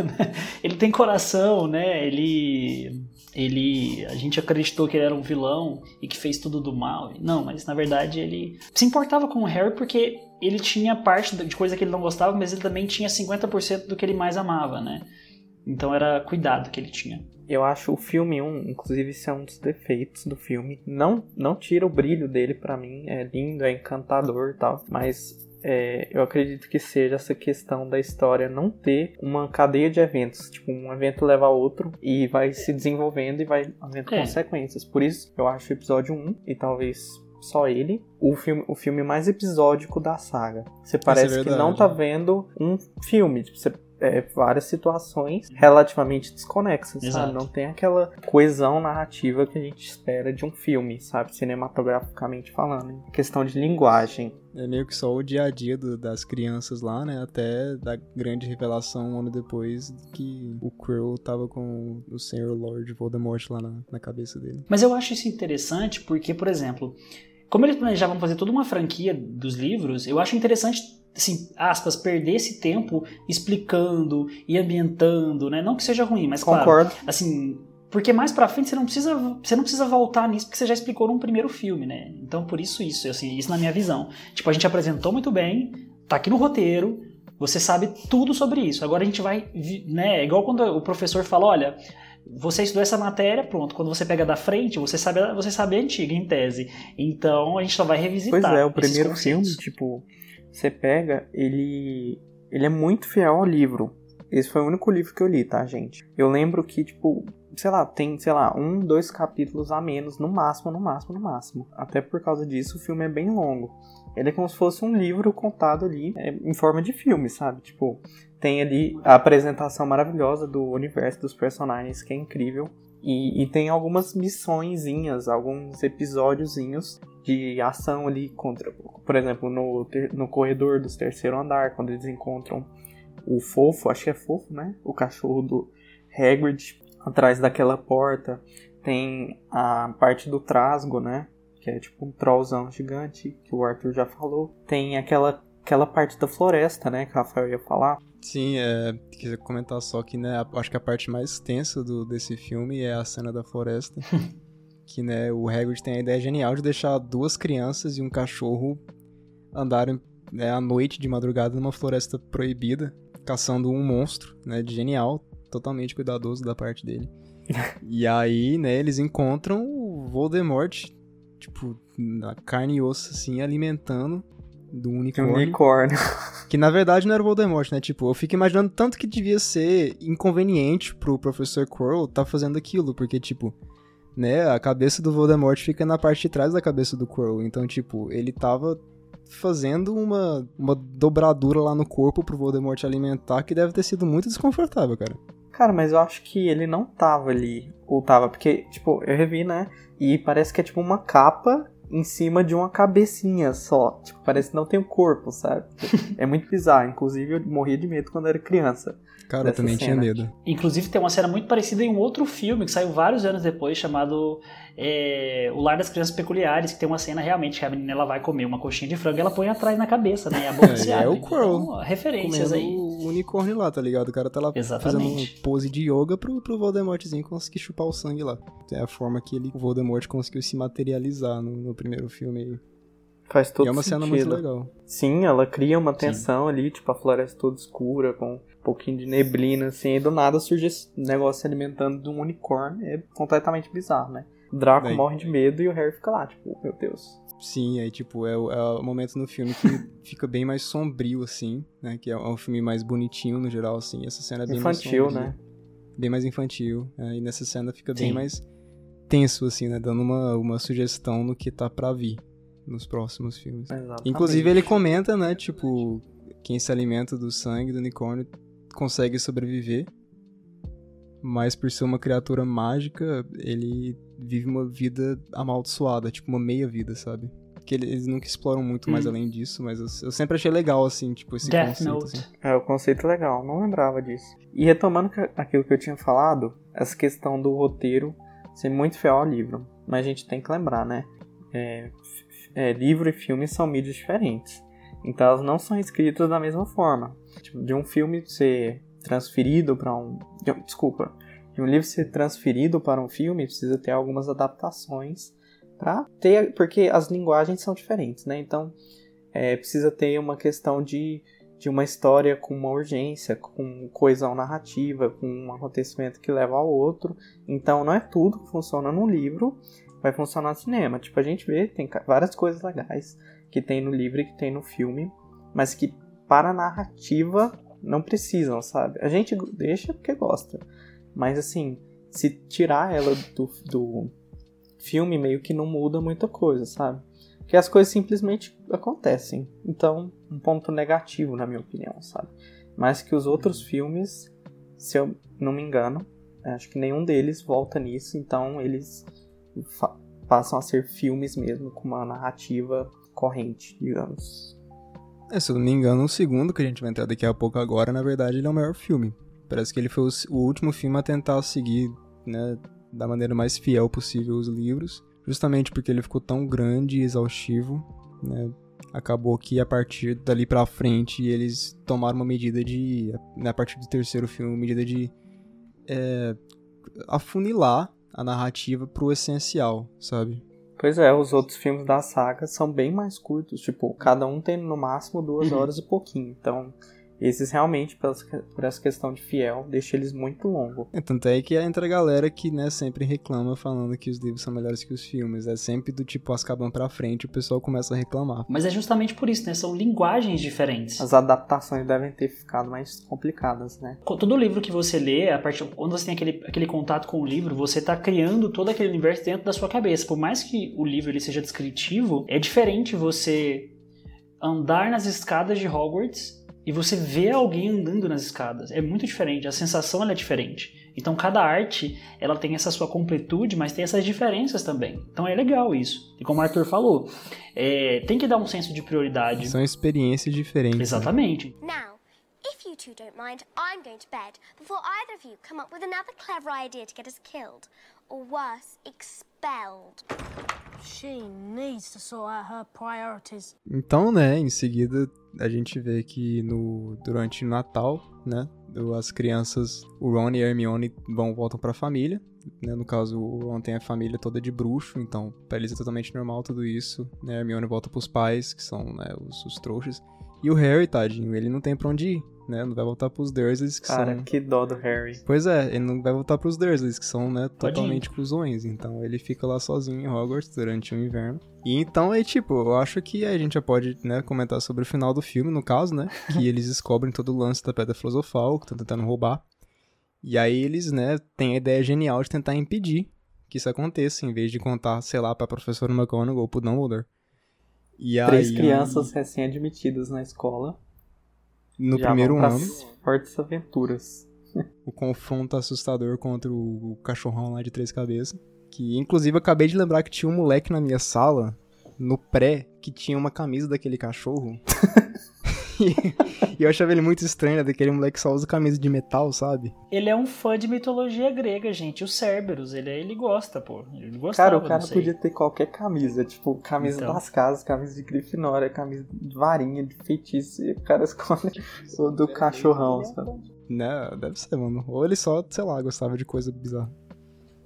ele tem coração, né? Ele. Ele. A gente acreditou que ele era um vilão e que fez tudo do mal. Não, mas na verdade ele se importava com o Harry porque ele tinha parte de coisa que ele não gostava, mas ele também tinha 50% do que ele mais amava, né? Então era cuidado que ele tinha. Eu acho o filme 1, inclusive isso é um dos defeitos do filme. Não, não tira o brilho dele pra mim, é lindo, é encantador e tal. Mas é, eu acredito que seja essa questão da história não ter uma cadeia de eventos. Tipo, um evento leva a outro e vai se desenvolvendo e vai havendo É. consequências. Por isso, eu acho o episódio 1 e talvez só ele, o filme, o filme mais episódico da saga. Você parece que é verdade. não tá vendo um filme. Tipo, você é, várias situações relativamente desconexas, Exato. sabe? Não tem aquela coesão narrativa que a gente espera de um filme, sabe? Cinematograficamente falando. Em questão de linguagem. É meio que só o dia a dia do- das crianças lá, né? Até da grande revelação um ano depois que o Quirrell tava com o Senhor Lord Voldemort lá na, na cabeça dele. Mas eu acho isso interessante porque, por exemplo, como eles planejavam fazer toda uma franquia dos livros, eu acho interessante, assim, aspas, perder esse tempo explicando e ambientando, né? Não que seja ruim, mas claro, Concordo. assim, porque mais pra frente você não precisa, você não precisa voltar nisso porque você já explicou num primeiro filme, né? Então por isso isso, assim, isso na minha visão. Tipo, a gente apresentou muito bem, tá aqui no roteiro, você sabe tudo sobre isso. Agora a gente vai, né, é igual quando o professor fala, olha, você estudou essa matéria, pronto. Quando você pega da frente, você sabe, a- você sabe a antiga, em tese. Então a gente só vai revisitar. Pois é, o primeiro filme, tipo, você pega, ele ele é muito fiel ao livro. Esse foi o único livro que eu li, tá, gente? Eu lembro que, tipo, sei lá, tem, sei lá, um, dois capítulos a menos, no máximo, no máximo, no máximo. Até por causa disso, o filme é bem longo. Ele é como se fosse um livro contado ali é, em forma de filme, sabe? Tipo, tem ali a apresentação maravilhosa do universo dos personagens, que é incrível. E, e tem algumas missõezinhas, alguns episódiozinhos de ação ali contra, por exemplo, no, no corredor dos terceiro andar, quando eles encontram o fofo, acho que é fofo, né? O cachorro do Hagrid atrás daquela porta. Tem a parte do trasgo, né? Que é tipo um trollzão gigante, que o Arthur já falou. Tem aquela, aquela parte da floresta, né? Que o Rafael ia falar. Sim, é, queria comentar só que, né, acho que a parte mais tensa do, desse filme é a cena da floresta. que, né, o Hagrid tem a ideia genial de deixar duas crianças e um cachorro andarem né, à noite, de madrugada, numa floresta proibida, caçando um monstro, né, de genial, totalmente cuidadoso da parte dele. e aí, né, eles encontram o Voldemort, tipo, na carne e osso, assim, alimentando do um unicórnio. unicórnio. Que na verdade não era o Voldemort, né? Tipo, eu fico imaginando tanto que devia ser inconveniente pro professor Quirrell tá fazendo aquilo, porque, tipo, né, a cabeça do Voldemort fica na parte de trás da cabeça do Quirrell. Então, tipo, ele tava fazendo uma, uma dobradura lá no corpo pro Voldemort alimentar que deve ter sido muito desconfortável, cara. Cara, mas eu acho que ele não tava ali. Ou tava, porque, tipo, eu revi, né? E parece que é tipo uma capa em cima de uma cabecinha só. Tipo, parece que não tem o corpo, sabe? é muito bizarro. Inclusive, eu morria de medo quando era criança. Cara, eu também tinha cena. medo. Inclusive tem uma cena muito parecida em um outro filme que saiu vários anos depois, chamado é, O Lar das Crianças Peculiares, que tem uma cena realmente que a menina ela vai comer uma coxinha de frango e ela põe atrás na cabeça, né? E a boca É, se e é abre. o Quirrell Então, referências aí. o unicórnio lá, tá ligado? O cara tá lá Exatamente. fazendo pose de yoga pro, pro Voldemortzinho conseguir chupar o sangue lá. É a forma que ele, o Voldemort conseguiu se materializar no, no primeiro filme aí. Faz todo e é uma sentido. cena muito legal. Sim, ela cria uma tensão ali, tipo, a floresta toda escura, com um pouquinho de neblina, assim, e do nada surge esse negócio se alimentando de um unicórnio. É completamente bizarro, né? Draco Daí- morre de medo e o Harry fica lá, tipo, meu Deus. Sim, aí tipo, é, o- é o momento no filme que fica bem mais sombrio, assim, né? Que é um filme mais bonitinho no geral, assim. Essa cena é bem Infantil, mais sombria, né? Bem mais infantil. é, e nessa cena fica Sim. bem mais tenso, assim, né? Dando uma, uma sugestão no que tá pra vir nos próximos filmes. Exatamente. Inclusive ele comenta, né, tipo, quem se alimenta do sangue do unicórnio consegue sobreviver, mas por ser uma criatura mágica, ele vive uma vida amaldiçoada, tipo uma meia vida, sabe? Que ele- eles nunca exploram muito mais Hum. além disso, mas eu, eu sempre achei legal, assim, tipo, esse Death conceito. Note. assim. É, o conceito é legal, não lembrava disso. E retomando aquilo que eu tinha falado, essa questão do roteiro ser muito fiel ao livro. Mas a gente tem que lembrar, né? É, é, livro e filme são mídias diferentes. Então elas não são escritas da mesma forma. Tipo, de um filme ser transferido para um. de Desculpa. De um livro ser transferido para um filme, precisa ter algumas adaptações para ter. Porque as linguagens são diferentes, né? Então é, precisa ter uma questão de de uma história com uma urgência, com coesão narrativa, com um acontecimento que leva ao outro. Então não é tudo que funciona no livro, vai funcionar no cinema. Tipo, a gente vê, tem várias coisas legais que tem no livro e que tem no filme. mas que para a narrativa não precisam, sabe? A gente deixa porque gosta. Mas assim, se tirar ela do, do filme, meio que não muda muita coisa, sabe? Que as coisas simplesmente acontecem. Então, um ponto negativo, na minha opinião, sabe? Mas que os outros filmes, se eu não me engano, acho que nenhum deles volta nisso, então eles passam a ser filmes mesmo, com uma narrativa corrente, digamos. É, se eu não me engano, o segundo que a gente vai entrar daqui a pouco agora, na verdade, ele é o maior filme. Parece que ele foi o, último filme a tentar seguir, né, da maneira mais fiel possível os livros, justamente porque ele ficou tão grande e exaustivo, né? Acabou que a partir dali pra frente eles tomaram uma medida de, né, a partir do terceiro filme, uma medida de é, afunilar a narrativa pro essencial, sabe? Pois é, os outros filmes da saga são bem mais curtos, tipo, cada um tem no máximo duas uhum. horas e pouquinho. Então, esses realmente, por essa questão de fiel, deixa eles muito longos. É, tanto é que entra a galera que, né, sempre reclama falando que os livros são melhores que os filmes. É sempre do tipo Azkaban pra frente, o pessoal começa a reclamar. Mas é justamente por isso, né? São linguagens diferentes. As adaptações devem ter ficado mais complicadas, né? Todo livro que você lê, a partir quando você tem aquele, aquele contato com o livro, você tá criando todo aquele universo dentro da sua cabeça. Por mais que o livro ele seja descritivo, é diferente você andar nas escadas de Hogwarts e você vê alguém andando nas escadas. É muito diferente, a sensação é diferente. Então cada arte ela tem essa sua completude, mas tem essas diferenças também. Então é legal isso. E como o Arthur falou, é, tem que dar um senso de prioridade. São experiências diferentes. Exatamente. Né? Now, if you two don't mind, I'm going to bed before either of you come up with another clever idea to get us killed, or worse, expelled. She needs to sort out her priorities. Então, né, em seguida a gente vê que no durante o Natal, né, as crianças, o Ron e a Hermione vão voltam para a família, né, no caso o Ron tem a família toda de bruxo, então para eles é totalmente normal tudo isso, né, a Hermione volta para os pais, que são, né, os, os trouxas, e o Harry, tadinho, ele não tem pra onde ir, né? Não vai voltar pros Dursleys, que Cara, são... que dó do Harry. Pois é, ele não vai voltar pros Dursleys, que são, né, totalmente cuzões. Então ele fica lá sozinho em Hogwarts durante o inverno. E então é tipo, eu acho que a gente já pode, né, comentar sobre o final do filme, no caso, né? Que eles descobrem todo o lance da Pedra Filosofal, que estão tentando roubar. E aí eles, né, têm a ideia genial de tentar impedir que isso aconteça, em vez de contar, sei lá, pra professora McGonagall ou pro Dumbledore. E Três aí... crianças recém-admitidas na escola. No primeiro ano. Fortes aventuras. o confronto assustador contra o cachorrão lá de três cabeças. Que inclusive acabei de lembrar que tinha um moleque na minha sala, no pré, que tinha uma camisa daquele cachorro. e eu achava ele muito estranho, né? Daquele moleque que só usa camisa de metal, sabe? Ele é um fã de mitologia grega, gente. O Cerberus, ele, ele gosta, pô. Ele gostava, Cara, o cara podia ter qualquer camisa. Tipo, camisa então. das casas, camisa de Grifinória, camisa de varinha, de feitiço. E o cara escolhe o do cachorrão, sabe? Não, deve ser, mano. Ou ele só, sei lá, gostava de coisa bizarra.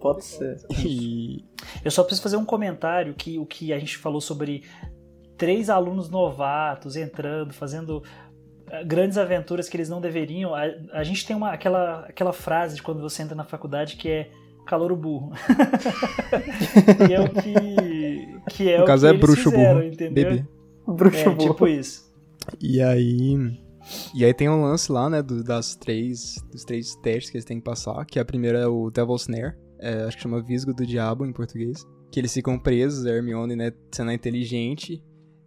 Pode ser. E... Eu só preciso fazer um comentário que o que a gente falou sobre três alunos novatos entrando, fazendo eh, grandes aventuras que eles não deveriam. A, a gente tem uma, aquela, aquela frase de quando você entra na faculdade que é calouro burro. que é o que, que é no o caso que é bruxo fizeram, burro, entendeu? bebê. Bruxo é, burro. tipo isso. E aí, e aí tem um lance lá, né, do, das três, dos três testes que eles têm que passar, que a primeira é o Devil's Snare, é, acho que chama Visgo do Diabo em português, que eles ficam presos, a Hermione, né, sendo inteligente,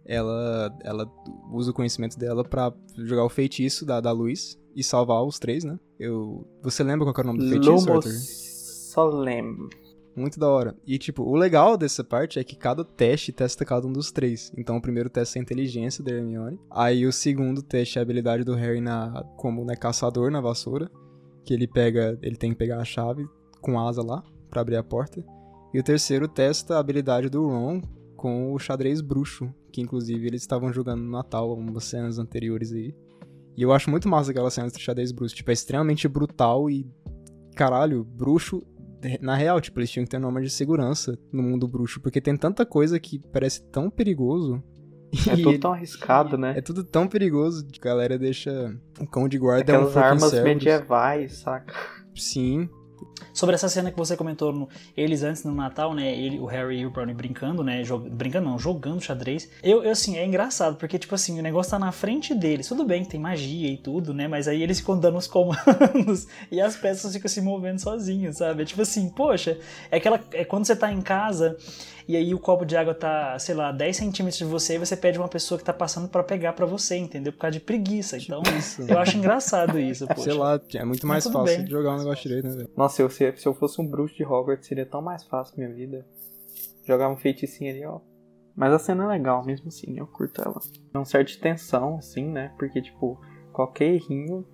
ela, ela usa o conhecimento dela para jogar o feitiço da, da luz e salvar os três, né? Eu, você lembra qual era o nome do feitiço, Arthur? Solem. Muito da hora. E, tipo, o legal dessa parte é que cada teste testa cada um dos três. Então, o primeiro teste é a inteligência da Hermione. Aí, o segundo teste é a habilidade do Harry na, como né, caçador na vassoura. Que ele pega, ele tem que pegar a chave com asa lá para abrir a porta. E o terceiro testa a habilidade do Ron com o xadrez bruxo, que inclusive eles estavam jogando no Natal, umas cenas anteriores aí. E eu acho muito massa aquela cena do xadrez bruxo, tipo, é extremamente brutal e caralho, bruxo na real, tipo, eles tinham que ter norma de segurança no mundo bruxo, porque tem tanta coisa que parece tão perigoso. É tudo tão arriscado, né? É tudo tão perigoso que a galera deixa o cão de guarda Aquelas é um armas Cerberus. medievais, saca? Sim. Sobre essa cena que você comentou, no, eles antes no Natal, né? Ele, o Harry e o Ron brincando, né? Jog, brincando não, jogando xadrez. Eu, eu, assim, é engraçado, porque, tipo assim, o negócio tá na frente deles. Tudo bem, tem magia e tudo, né? Mas aí eles ficam dando os comandos e as peças ficam se movendo sozinhas, sabe? É tipo assim, poxa, é aquela. É quando você tá em casa e aí o copo de água tá, sei lá, 10 centímetros de você e você pede uma pessoa que tá passando para pegar para você, entendeu? Por causa de preguiça. Então, isso. eu acho engraçado isso, poxa. Sei lá, é muito mais fácil bem. de jogar um negócio direito, né, velho? Nossa, eu, se, se eu fosse um bruxo de Hogwarts, seria tão mais fácil minha vida. Jogar um feiticinho ali, ó. Mas a cena é legal, mesmo assim, eu curto ela. É um certo de tensão, assim, né? Porque, tipo, qualquer errinho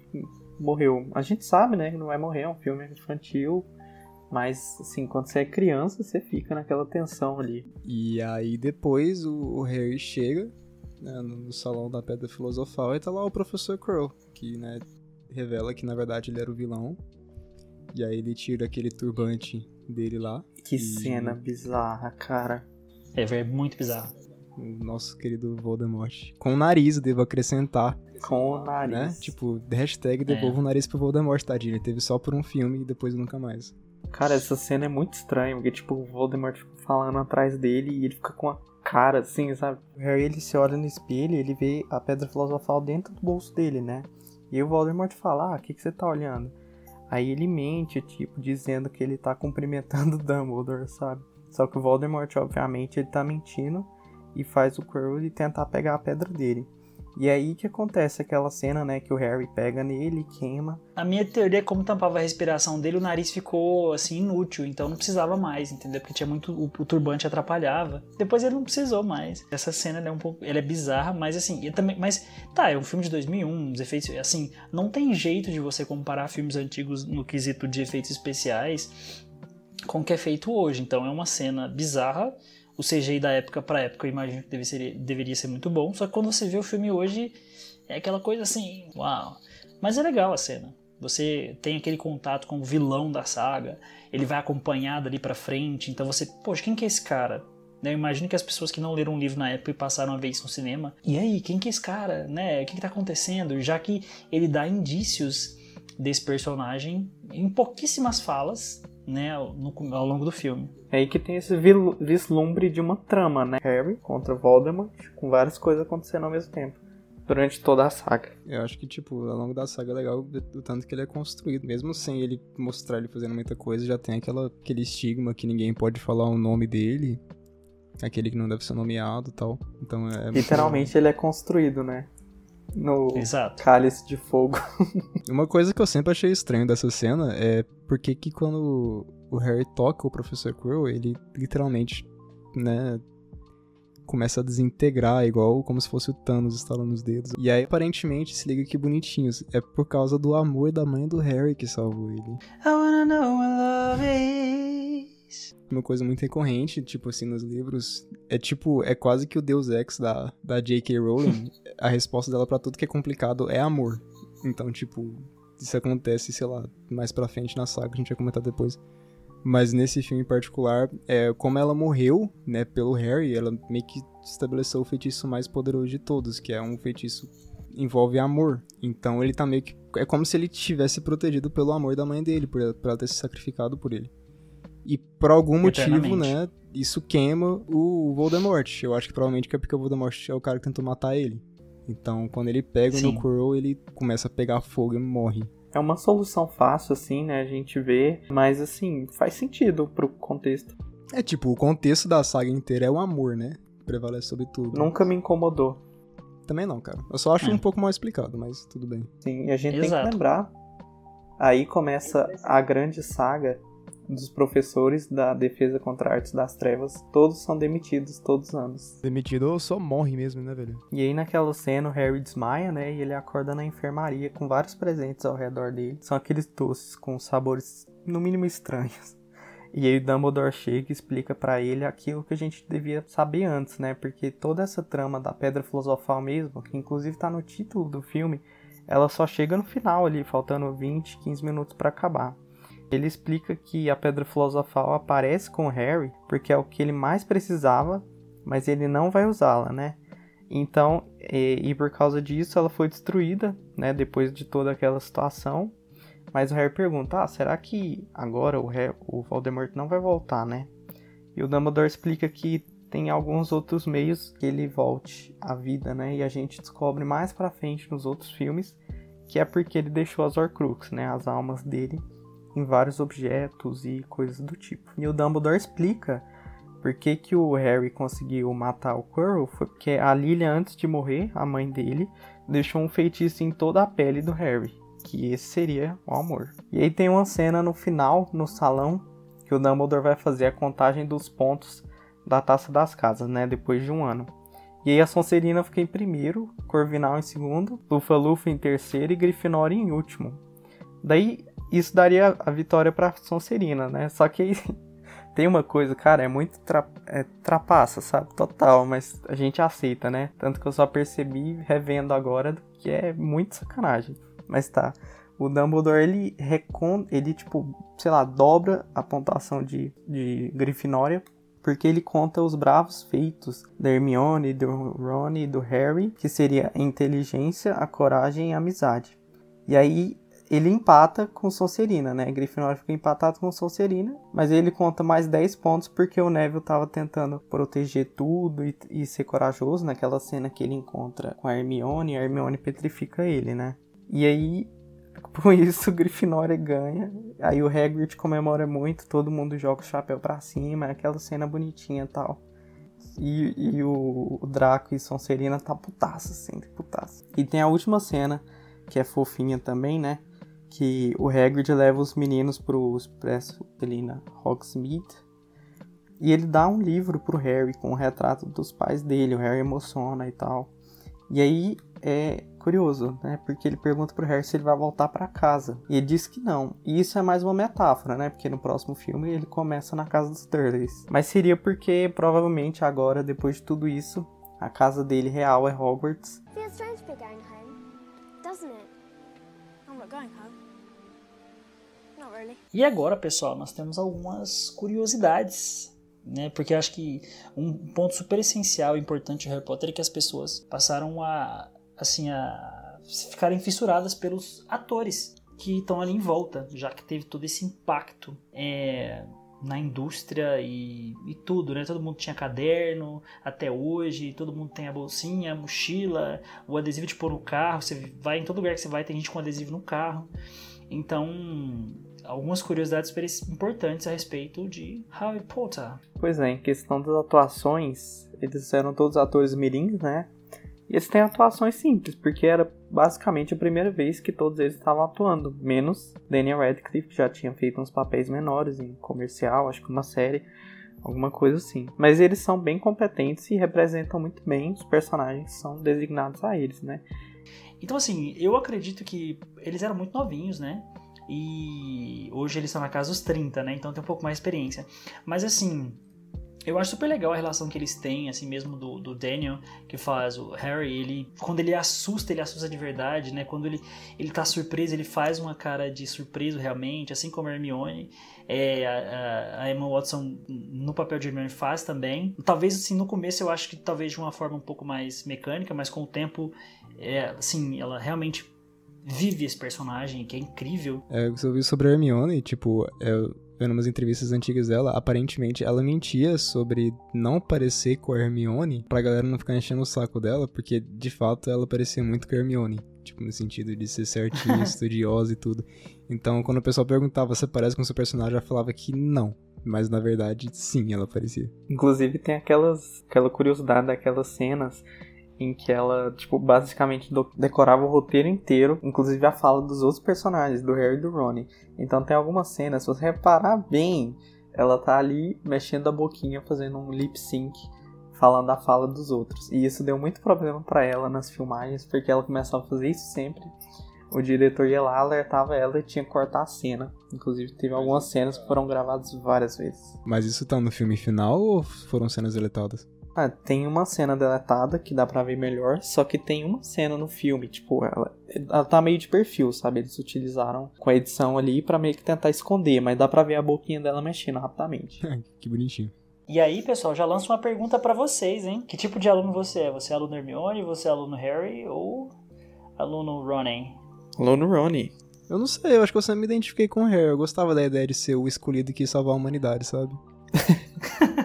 morreu. A gente sabe, né, que não vai morrer, é um filme infantil. Mas, assim, quando você é criança, você fica naquela tensão ali. E aí depois o, o Harry chega né, no salão da Pedra Filosofal e tá lá o Professor Crow, que, né, revela que na verdade ele era o vilão. E aí ele tira aquele turbante dele lá. Que e... cena bizarra, cara. É, é muito bizarro. O nosso querido Voldemort. Com o nariz, devo acrescentar. Com o nariz. Né? Tipo, hashtag devolva é. o nariz pro Voldemort, tadinho. Ele teve só por um filme e depois nunca mais. Cara, essa cena é muito estranha, porque, tipo, o Voldemort fica falando atrás dele e ele fica com a cara assim, sabe? O Harry, ele se olha no espelho e ele vê a Pedra Filosofal dentro do bolso dele, né? E o Voldemort fala, ah, o que, que você tá olhando? Aí ele mente, tipo, dizendo que ele tá cumprimentando o Dumbledore, sabe? Só que o Voldemort, obviamente, ele tá mentindo e faz o Quirrell tentar pegar a pedra dele. E aí que acontece aquela cena, né, que o Harry pega nele e queima. A minha teoria é como tampava a respiração dele, o nariz ficou assim inútil, então não precisava mais, entendeu? Porque tinha muito o, o turbante atrapalhava. Depois ele não precisou mais. Essa cena é um pouco, ela é bizarra, mas assim, também, mas tá, é um filme de 2001, os efeitos assim, não tem jeito de você comparar filmes antigos no quesito de efeitos especiais com o que é feito hoje. Então é uma cena bizarra o CGI da época para época eu imagino que deve ser, deveria ser muito bom. Só que quando você vê o filme hoje, é aquela coisa assim, uau. Mas é legal a cena. Você tem aquele contato com o vilão da saga, ele vai acompanhado ali pra frente, então você, poxa, quem que é esse cara? Né, eu imagino que as pessoas que não leram o livro na época e passaram a ver isso no cinema, e aí, quem que é esse cara? Né? O que, que tá acontecendo? Já que ele dá indícios desse personagem em pouquíssimas falas, né, no, ao longo do filme. É aí que tem esse vislumbre de uma trama, né? Harry contra Voldemort, com várias coisas acontecendo ao mesmo tempo. Durante toda a saga. Eu acho que, tipo, ao longo da saga é legal o tanto que ele é construído. Mesmo sem ele mostrar ele fazendo muita coisa, já tem aquela, aquele estigma que ninguém pode falar o nome dele. Aquele que não deve ser nomeado e tal. Então é. Literalmente ele é construído, né? No Exato. cálice de fogo. Uma coisa que eu sempre achei estranho dessa cena é porque que quando o Harry toca o Professor Quirrell, ele literalmente, né, começa a desintegrar, igual como se fosse o Thanos estalando os dedos. E aí, aparentemente, se liga que bonitinhos, é por causa do amor da mãe do Harry que salvou ele. I wanna know what love is. Uma coisa muito recorrente, tipo assim, nos livros, é tipo, é quase que o Deus Ex da, da J.K. Rowling, a resposta dela para tudo que é complicado é amor. Então, tipo, isso acontece, sei lá, mais pra frente na saga, a gente vai comentar depois. Mas nesse filme em particular, é, como ela morreu, né, pelo Harry, ela meio que estabeleceu o feitiço mais poderoso de todos, que é um feitiço envolve amor. Então ele tá meio que é como se ele tivesse protegido pelo amor da mãe dele, por ela ter se sacrificado por ele. E por algum motivo, né, isso queima o Voldemort. Eu acho que provavelmente é porque o Voldemort é o cara que tentou matar ele. Então, quando ele pega Sim. no Quirrell, ele começa a pegar fogo e morre. É uma solução fácil, assim, né? A gente vê, mas assim, faz sentido pro contexto. É tipo, o contexto da saga inteira é o amor, né? Prevalece sobre tudo. Nunca me incomodou. Também não, cara. Eu só acho é. um pouco mal explicado, mas tudo bem. Sim, e a gente Exato. tem que lembrar. Aí começa a grande saga dos professores da defesa contra artes das trevas, todos são demitidos todos os anos. Demitido ou só morre mesmo, né, velho? E aí naquela cena o Harry desmaia, né, e ele acorda na enfermaria com vários presentes ao redor dele. São aqueles doces com sabores no mínimo estranhos. E aí o Dumbledore chega e explica para ele aquilo que a gente devia saber antes, né? Porque toda essa trama da Pedra Filosofal mesmo, que inclusive tá no título do filme, ela só chega no final ali, faltando 20, 15 minutos para acabar. Ele explica que a Pedra Filosofal aparece com Harry porque é o que ele mais precisava, mas ele não vai usá-la, né? Então, e, e, por causa disso ela foi destruída, né? Depois de toda aquela situação. Mas o Harry pergunta: ah, será que agora o, Harry, o Voldemort não vai voltar, né? E o Dumbledore explica que tem alguns outros meios que ele volte à vida, né? E a gente descobre mais pra frente nos outros filmes que é porque ele deixou as Horcrux, né? As almas dele em vários objetos e coisas do tipo. E o Dumbledore explica por que, que o Harry conseguiu matar o Quirrell foi porque a Lilia, antes de morrer, a mãe dele, deixou um feitiço em toda a pele do Harry, que esse seria o amor. E aí tem uma cena no final, no salão, que o Dumbledore vai fazer a contagem dos pontos da Taça das Casas, né, depois de um ano. E aí a Sonserina fica em primeiro, Corvinal em segundo, Lufa-Lufa em terceiro e Grifinória em último. Daí isso daria a vitória para Sonserina, né? Só que tem uma coisa, cara, é muito tra é, trapaça, sabe? Total, mas a gente aceita, né? Tanto que eu só percebi revendo agora que é muito sacanagem. Mas tá. O Dumbledore, ele recon... ele, tipo, sei lá, dobra a pontuação de, de Grifinória porque ele conta os bravos feitos da Hermione, do Ron e do Harry, que seria a inteligência, a coragem e a amizade. E aí ele empata com Sonserina, né? Grifinória fica empatado com Sonserina, mas ele conta mais 10 pontos porque o Neville estava tentando proteger tudo e, e, ser corajoso naquela cena que ele encontra com a Hermione, e a Hermione petrifica ele, né? E aí por isso, Grifinória ganha. Aí o Hagrid comemora muito, todo mundo joga o chapéu pra cima, é aquela cena bonitinha e tal. E, e o, o, Draco e Sonserina tá putaça, assim, putaça. E tem a última cena, que é fofinha também, né? Que o Hagrid leva os meninos pro expresso ali na Hogsmeade. E ele dá um livro pro Harry com o retrato dos pais dele. O Harry emociona e tal. E aí é curioso, né? Porque ele pergunta pro Harry se ele vai voltar para casa. E ele diz que não. E isso é mais uma metáfora, né? Porque no próximo filme ele começa na casa dos Durleys. Mas seria porque provavelmente agora, depois de tudo isso, a casa dele real é Hogwarts. Feels strange to be going home, doesn't it? I'm not going home. Really. E agora, pessoal, nós temos algumas curiosidades né? Porque eu acho que um ponto super essencial e importante de Harry Potter é que as pessoas passaram a assim a ficarem fissuradas pelos atores que estão ali em volta, já que teve todo esse impacto é, na indústria e, e, tudo, né? Todo mundo tinha caderno até hoje, todo mundo tem a bolsinha, a mochila, o adesivo de pôr no carro. Você vai em todo lugar que você vai tem gente com adesivo no carro. Então algumas curiosidades importantes a respeito de Harry Potter. Pois é, em questão das atuações, eles eram todos atores mirins, né? E eles têm atuações simples, porque era basicamente a primeira vez que todos eles estavam atuando, menos Daniel Radcliffe, que já tinha feito uns papéis menores em comercial, acho que uma série, alguma coisa assim. Mas eles são bem competentes e representam muito bem os personagens que são designados a eles, né? Então, assim, eu acredito que eles eram muito novinhos, né? E hoje eles estão na casa dos 30, né? Então tem um pouco mais de experiência. Mas assim, eu acho super legal a relação que eles têm, assim mesmo do, do, Daniel, que faz o Harry, ele quando ele assusta, ele assusta de verdade, né? Quando ele, ele tá surpreso, ele faz uma cara de surpreso realmente, assim como a Hermione. É, a, a, Emma Watson no papel de Hermione faz também. Talvez assim, no começo eu acho que talvez de uma forma um pouco mais mecânica, mas com o tempo, é, assim, ela realmente vive esse personagem, que é incrível. É, eu vi sobre a Hermione, tipo, eu vendo umas entrevistas antigas dela, aparentemente ela mentia sobre não parecer com a Hermione, pra galera não ficar enchendo o saco dela, porque de fato ela parecia muito com a Hermione. Tipo, no sentido de ser certinha, estudiosa e tudo. Então, quando o pessoal perguntava se parece com o seu personagem, ela falava que não. Mas na verdade, sim, ela parecia. Inclusive tem aquelas, aquela curiosidade daquelas cenas em que ela, tipo, basicamente decorava o roteiro inteiro, inclusive a fala dos outros personagens, do Harry e do Ron. Então tem algumas cenas, se você reparar bem, ela tá ali mexendo a boquinha, fazendo um lip sync, falando a fala dos outros. E isso deu muito problema para ela nas filmagens, porque ela começava a fazer isso sempre. O diretor ia lá, alertava ela e tinha que cortar a cena. Inclusive, teve algumas cenas que foram gravadas várias vezes. Mas isso tá no filme final ou foram cenas deletadas? Ah, tem uma cena deletada que dá pra ver melhor, só que tem uma cena no filme, tipo, ela, ela tá meio de perfil, sabe? Eles utilizaram com a edição ali para meio que tentar esconder, mas dá pra ver a boquinha dela mexendo rapidamente. que bonitinho. E aí, pessoal, já lanço uma pergunta para vocês, hein? Que tipo de aluno você é? Você é aluno Hermione, você é aluno Harry ou aluno Ronnie? Aluno Ronnie. Eu não sei, eu acho que eu sempre me identifiquei com o Harry. Eu gostava da ideia de ser o escolhido que ia salvar a humanidade, sabe?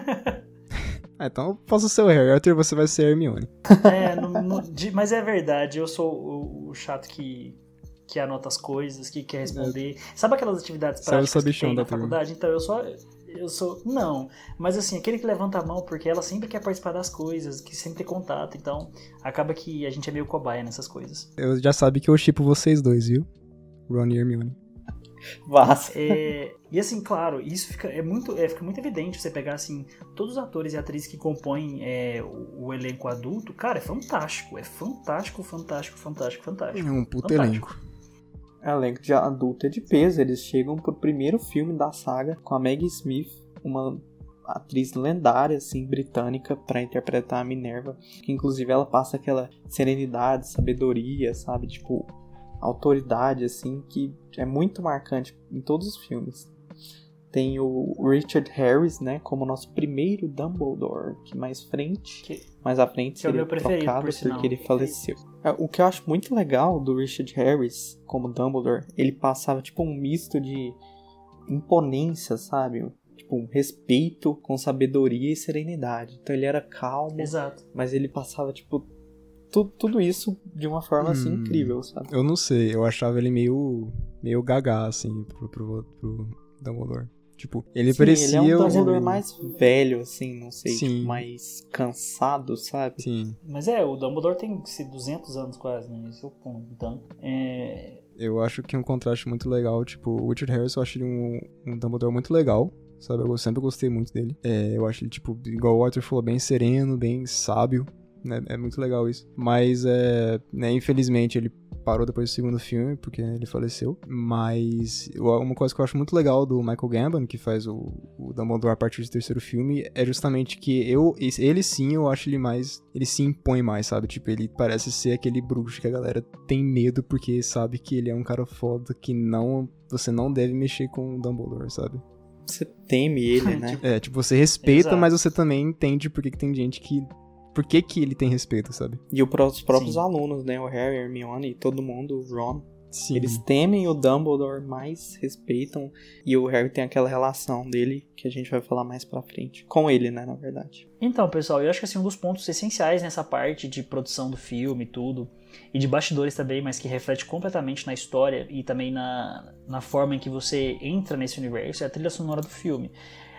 ah, então eu posso ser o Harry. Arthur, você vai ser a Hermione. É, no- no- de- mas é verdade, eu sou o, o chato que, que anota as coisas, que quer responder. Sabe aquelas atividades práticas que sabichão tem da na turma. faculdade? Então eu sou. Eu sou. Não, mas assim, aquele que levanta a mão porque ela sempre quer participar das coisas, que sempre tem contato, então acaba que a gente é meio cobaia nessas coisas. Eu já sabe que eu chipo vocês dois, viu? Ron e Hermione. Vaza. É, e assim, claro, isso fica, é muito, é, fica muito evidente você pegar assim, todos os atores e atrizes que compõem é, o, o elenco adulto, cara, é fantástico, é fantástico, fantástico, fantástico, fantástico. É um puto Fantástico. elenco. O elenco de adulto é de peso. Eles chegam pro primeiro filme da saga com a Maggie Smith, uma atriz lendária, assim, britânica, pra interpretar a Minerva. Que inclusive ela passa aquela serenidade, sabedoria, sabe? Tipo, autoridade, assim, que é muito marcante em todos os filmes. Tem o Richard Harris, né, como nosso primeiro Dumbledore, que mais frente, Que- mais à frente é o seria trocado por porque ele faleceu. É, O que eu acho muito legal do Richard Harris como Dumbledore, ele passava tipo um misto de imponência, sabe? Tipo um respeito com sabedoria e serenidade. Então ele era calmo, Exato. mas ele passava tipo tu- tudo isso de uma forma assim Hum. incrível, sabe? Eu não sei, eu achava ele meio. meio gaga, assim, pro, pro, pro Dumbledore. Tipo, ele Sim, parecia. ele é um o- Dumbledore mais velho, assim, não sei, Sim. tipo, mais cansado, sabe? Sim, Mas é, o Dumbledore tem se 200 anos quase, né? Esse é o ponto. Então, é, eu acho que é um contraste muito legal. Tipo, o Richard Harris, eu acho ele um, um Dumbledore muito legal. Sabe, eu sempre gostei muito dele. É, eu acho ele, tipo, igual o Arthur falou, bem sereno, bem sábio. Né? É muito legal isso. Mas, é, né, infelizmente, ele parou depois do segundo filme, porque ele faleceu. Mas uma coisa que eu acho muito legal do Michael Gambon, que faz o, o Dumbledore a partir do terceiro filme, é justamente que eu, ele sim, eu acho ele mais. Ele se impõe mais, sabe? Tipo, ele parece ser aquele bruxo que a galera tem medo porque sabe que ele é um cara foda, que não. Você não deve mexer com o Dumbledore, sabe? Você teme ele, né? É, tipo, você respeita, Exato. mas você também entende por que, que tem gente que. Por que, que ele tem respeito, sabe? E pró- os próprios Sim. alunos, né? O Harry, a Hermione e todo mundo, o Ron, Sim. Eles temem o Dumbledore, mais respeitam. E o Harry tem aquela relação dele que a gente vai falar mais pra frente. Com ele, né, na verdade. Então, pessoal, eu acho que assim, um dos pontos essenciais nessa parte de produção do filme e tudo, e de bastidores também, mas que reflete completamente na história e também na, na forma em que você entra nesse universo, é a trilha sonora do filme.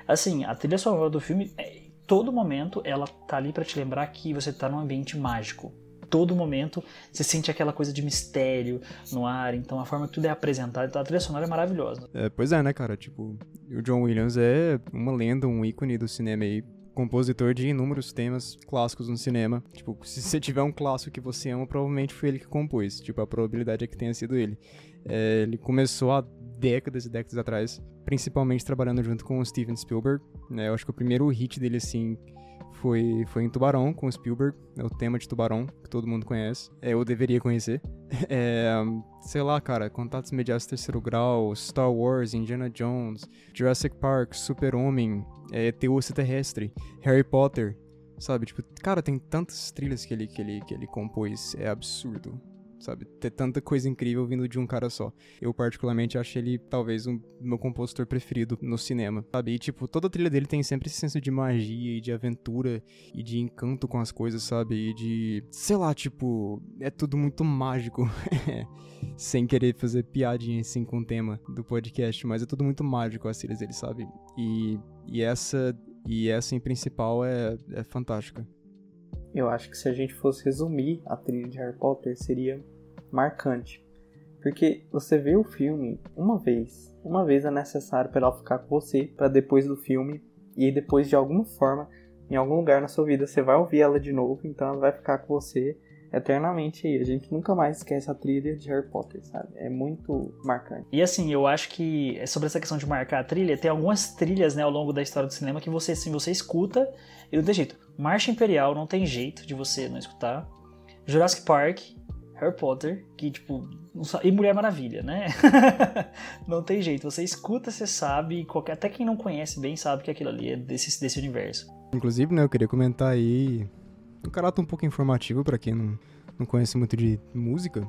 Assim, a trilha sonora do filme, é, todo momento, ela tá ali pra te lembrar que você tá num ambiente mágico. Todo momento você sente aquela coisa de mistério no ar, então a forma que tudo é apresentado, então a trilha sonora é maravilhosa. É, pois é, né, cara? Tipo, o John Williams é uma lenda, um ícone do cinema aí. Compositor de inúmeros temas clássicos no cinema. Tipo, se você tiver um clássico que você ama, provavelmente foi ele que compôs. Tipo, a probabilidade é que tenha sido ele. É, ele começou há décadas e décadas atrás, principalmente trabalhando junto com o Steven Spielberg. Né? Eu acho que o primeiro hit dele, assim, foi, foi em Tubarão, com o Spielberg. É o tema de Tubarão, que todo mundo conhece. É, eu deveria conhecer. É, sei lá, cara, Contatos Imediatos Terceiro Grau, Star Wars, Indiana Jones, Jurassic Park, Super-Homem, é, o Terrestre, Harry Potter, sabe? Tipo, cara, tem tantas trilhas que ele, que ele, que ele compôs, é absurdo, sabe? Ter tanta coisa incrível vindo de um cara só. Eu, particularmente, acho ele talvez o meu compositor preferido no cinema, sabe? E, tipo, toda a trilha dele tem sempre esse senso de magia e de aventura e de encanto com as coisas, sabe? E de, sei lá, tipo, é tudo muito mágico. Sem querer fazer piadinha assim com o tema do podcast, mas é tudo muito mágico as trilhas dele, sabe? E, e essa e essa em principal é, é fantástica. Eu acho que se a gente fosse resumir a trilha de Harry Potter, seria marcante. Porque você vê o filme uma vez. Uma vez é necessário para ela ficar com você, para depois do filme, e depois de alguma forma, em algum lugar na sua vida, você vai ouvir ela de novo, então ela vai ficar com você eternamente aí. A gente nunca mais esquece a trilha de Harry Potter, sabe? É muito marcante. E assim, eu acho que é sobre essa questão de marcar a trilha, tem algumas trilhas né, ao longo da história do cinema que você, assim, você escuta e não tem jeito. Marcha Imperial não tem jeito de você não escutar. Jurassic Park, Harry Potter, que tipo. E Mulher Maravilha, né? não tem jeito. Você escuta, você sabe, qualquer, até quem não conhece bem sabe que aquilo ali é desse, desse universo. Inclusive, né, eu queria comentar aí um caráter um pouco informativo pra quem não, não conhece muito de música,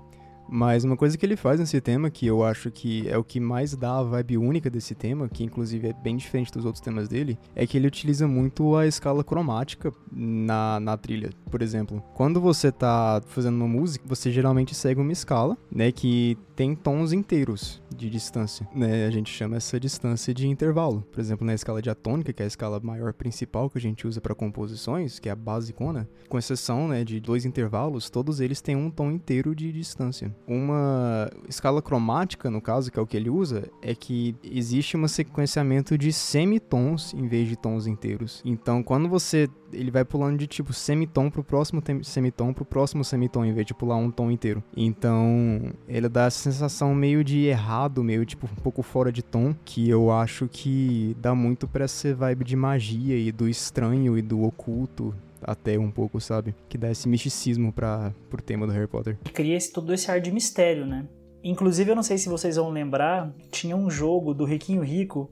Mas uma coisa que ele faz nesse tema, que eu acho que é o que mais dá a vibe única desse tema, que inclusive é bem diferente dos outros temas dele, é que ele utiliza muito a escala cromática na, na trilha. Por exemplo, quando você tá fazendo uma música, você geralmente segue uma escala, né, que tem tons inteiros de distância, né? A gente chama essa distância de intervalo. Por exemplo, na escala diatônica, que é a escala maior principal que a gente usa para composições, que é a basicona, com exceção, né, de dois intervalos, todos eles têm um tom inteiro de distância. Uma escala cromática, no caso, que é o que ele usa, é que existe um sequenciamento de semitons em vez de tons inteiros. Então, quando você ele vai pulando de tipo semitom pro próximo semitom pro próximo semitom, em vez de pular um tom inteiro. Então, ele dá essa sensação meio de errado, meio tipo um pouco fora de tom, que eu acho que dá muito para essa vibe de magia e do estranho e do oculto até um pouco, sabe? Que dá esse misticismo para pro tema do Harry Potter. E cria esse, todo esse ar de mistério, né? Inclusive, eu não sei se vocês vão lembrar, tinha um jogo do Riquinho Rico,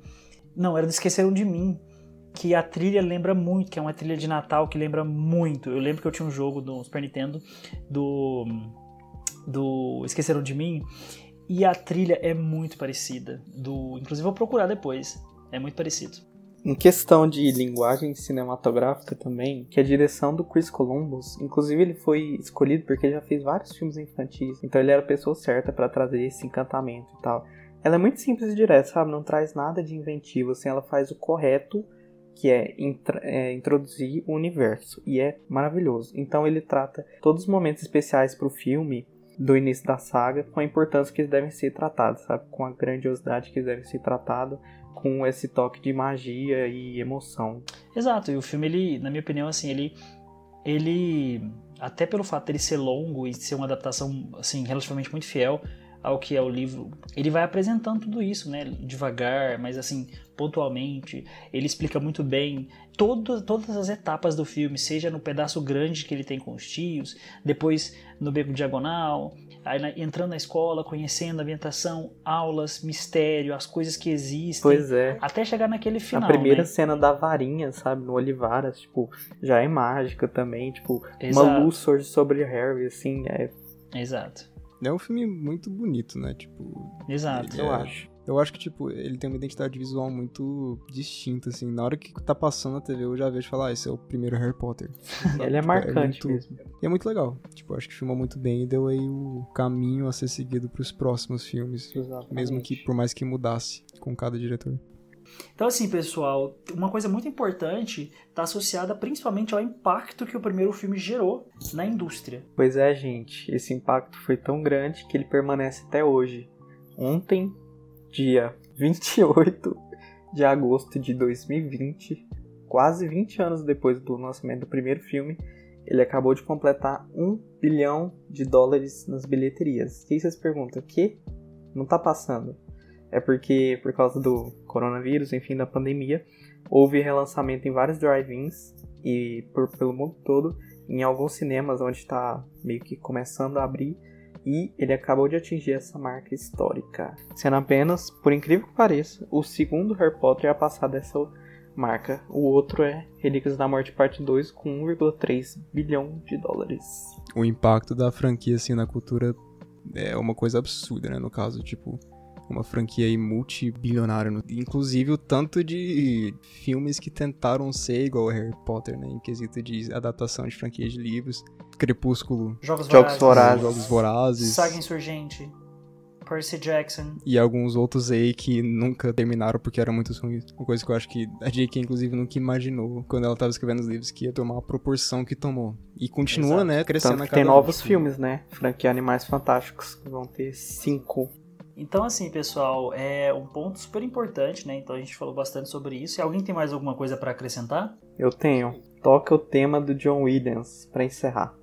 não, era do Esqueceram de Mim, que a trilha lembra muito, que é uma trilha de Natal que lembra muito. Eu lembro que eu tinha um jogo do Super Nintendo do do Esqueceram de Mim e a trilha é muito parecida. Do, inclusive vou procurar depois. É muito parecido. Em questão de linguagem cinematográfica também, que a direção do Chris Columbus, inclusive ele foi escolhido porque ele já fez vários filmes infantis, então ele era a pessoa certa para trazer esse encantamento e tal. Ela é muito simples e direta, sabe? Não traz nada de inventivo, assim, ela faz o correto, que é, é introduzir o universo, e é maravilhoso. Então ele trata todos os momentos especiais para o filme do início da saga com a importância que eles devem ser tratados, sabe? Com a grandiosidade que eles devem ser tratados, com esse toque de magia e emoção. Exato, e o filme, ele, na minha opinião, assim, ele. Ele. Até pelo fato dele ser longo e ser uma adaptação, assim, relativamente muito fiel ao que é o livro, ele vai apresentando tudo isso, né? Devagar, mas assim, pontualmente. Ele explica muito bem todo, todas as etapas do filme, seja no pedaço grande que ele tem com os tios, depois no beco diagonal, aí na, entrando na escola, conhecendo a ambientação, aulas, mistério, as coisas que existem. Pois é. Até chegar naquele final. A primeira né? cena da varinha, sabe, no Olivaras, tipo, já é mágica também, tipo, Exato. uma luz surge sobre Harry, assim, é. Exato. É um filme muito bonito, né? Tipo. Exato. Eu é... acho. Eu acho que, tipo, ele tem uma identidade visual muito distinta, assim. Na hora que tá passando na TV, eu já vejo falar, ah, esse é o primeiro Harry Potter. ele é tipo, marcante é muito... mesmo. E é muito legal. Tipo, acho que filmou muito bem e deu aí o caminho a ser seguido pros próximos filmes. Exatamente. Mesmo que, por mais que mudasse com cada diretor. Então, assim, pessoal, uma coisa muito importante está associada principalmente ao impacto que o primeiro filme gerou na indústria. Pois é, gente, esse impacto foi tão grande que ele permanece até hoje. Ontem, dia 28 de agosto de 2020, quase 20 anos depois do lançamento do primeiro filme, ele acabou de completar um bilhão de dólares nas bilheterias. E aí vocês perguntam, que? Não tá passando? É porque, por causa do coronavírus, enfim, da pandemia, houve relançamento em vários drive-ins e por, pelo mundo todo, em alguns cinemas onde está meio que começando a abrir, e ele acabou de atingir essa marca histórica, sendo apenas, por incrível que pareça, o segundo Harry Potter a passar dessa marca. O outro é Relíquias da Morte Parte 2 com 1,3 bilhão de dólares. O impacto da franquia assim na cultura é uma coisa absurda, né? No caso, tipo, uma franquia aí multibilionária. Inclusive o tanto de filmes que tentaram ser igual a Harry Potter, né? Em quesito de adaptação de franquias de livros. Crepúsculo. Jogos, Jogos Vorazes. Vorazes. Jogos Vorazes. Saga Insurgente. Percy Jackson. E alguns outros aí que nunca terminaram porque eram muito ruins. Uma coisa que eu acho que a J.K. inclusive nunca imaginou quando ela estava escrevendo os livros que ia tomar a proporção que tomou. E continua, Exato. né, crescendo Tanto a que cada tem novos ano. filmes, né? Franquia Animais Fantásticos, que vão ter cinco Então, assim, pessoal, é um ponto super importante, né? Então a gente falou bastante sobre isso. E alguém tem mais alguma coisa para acrescentar? Eu tenho. Toca o tema do John Williams para encerrar.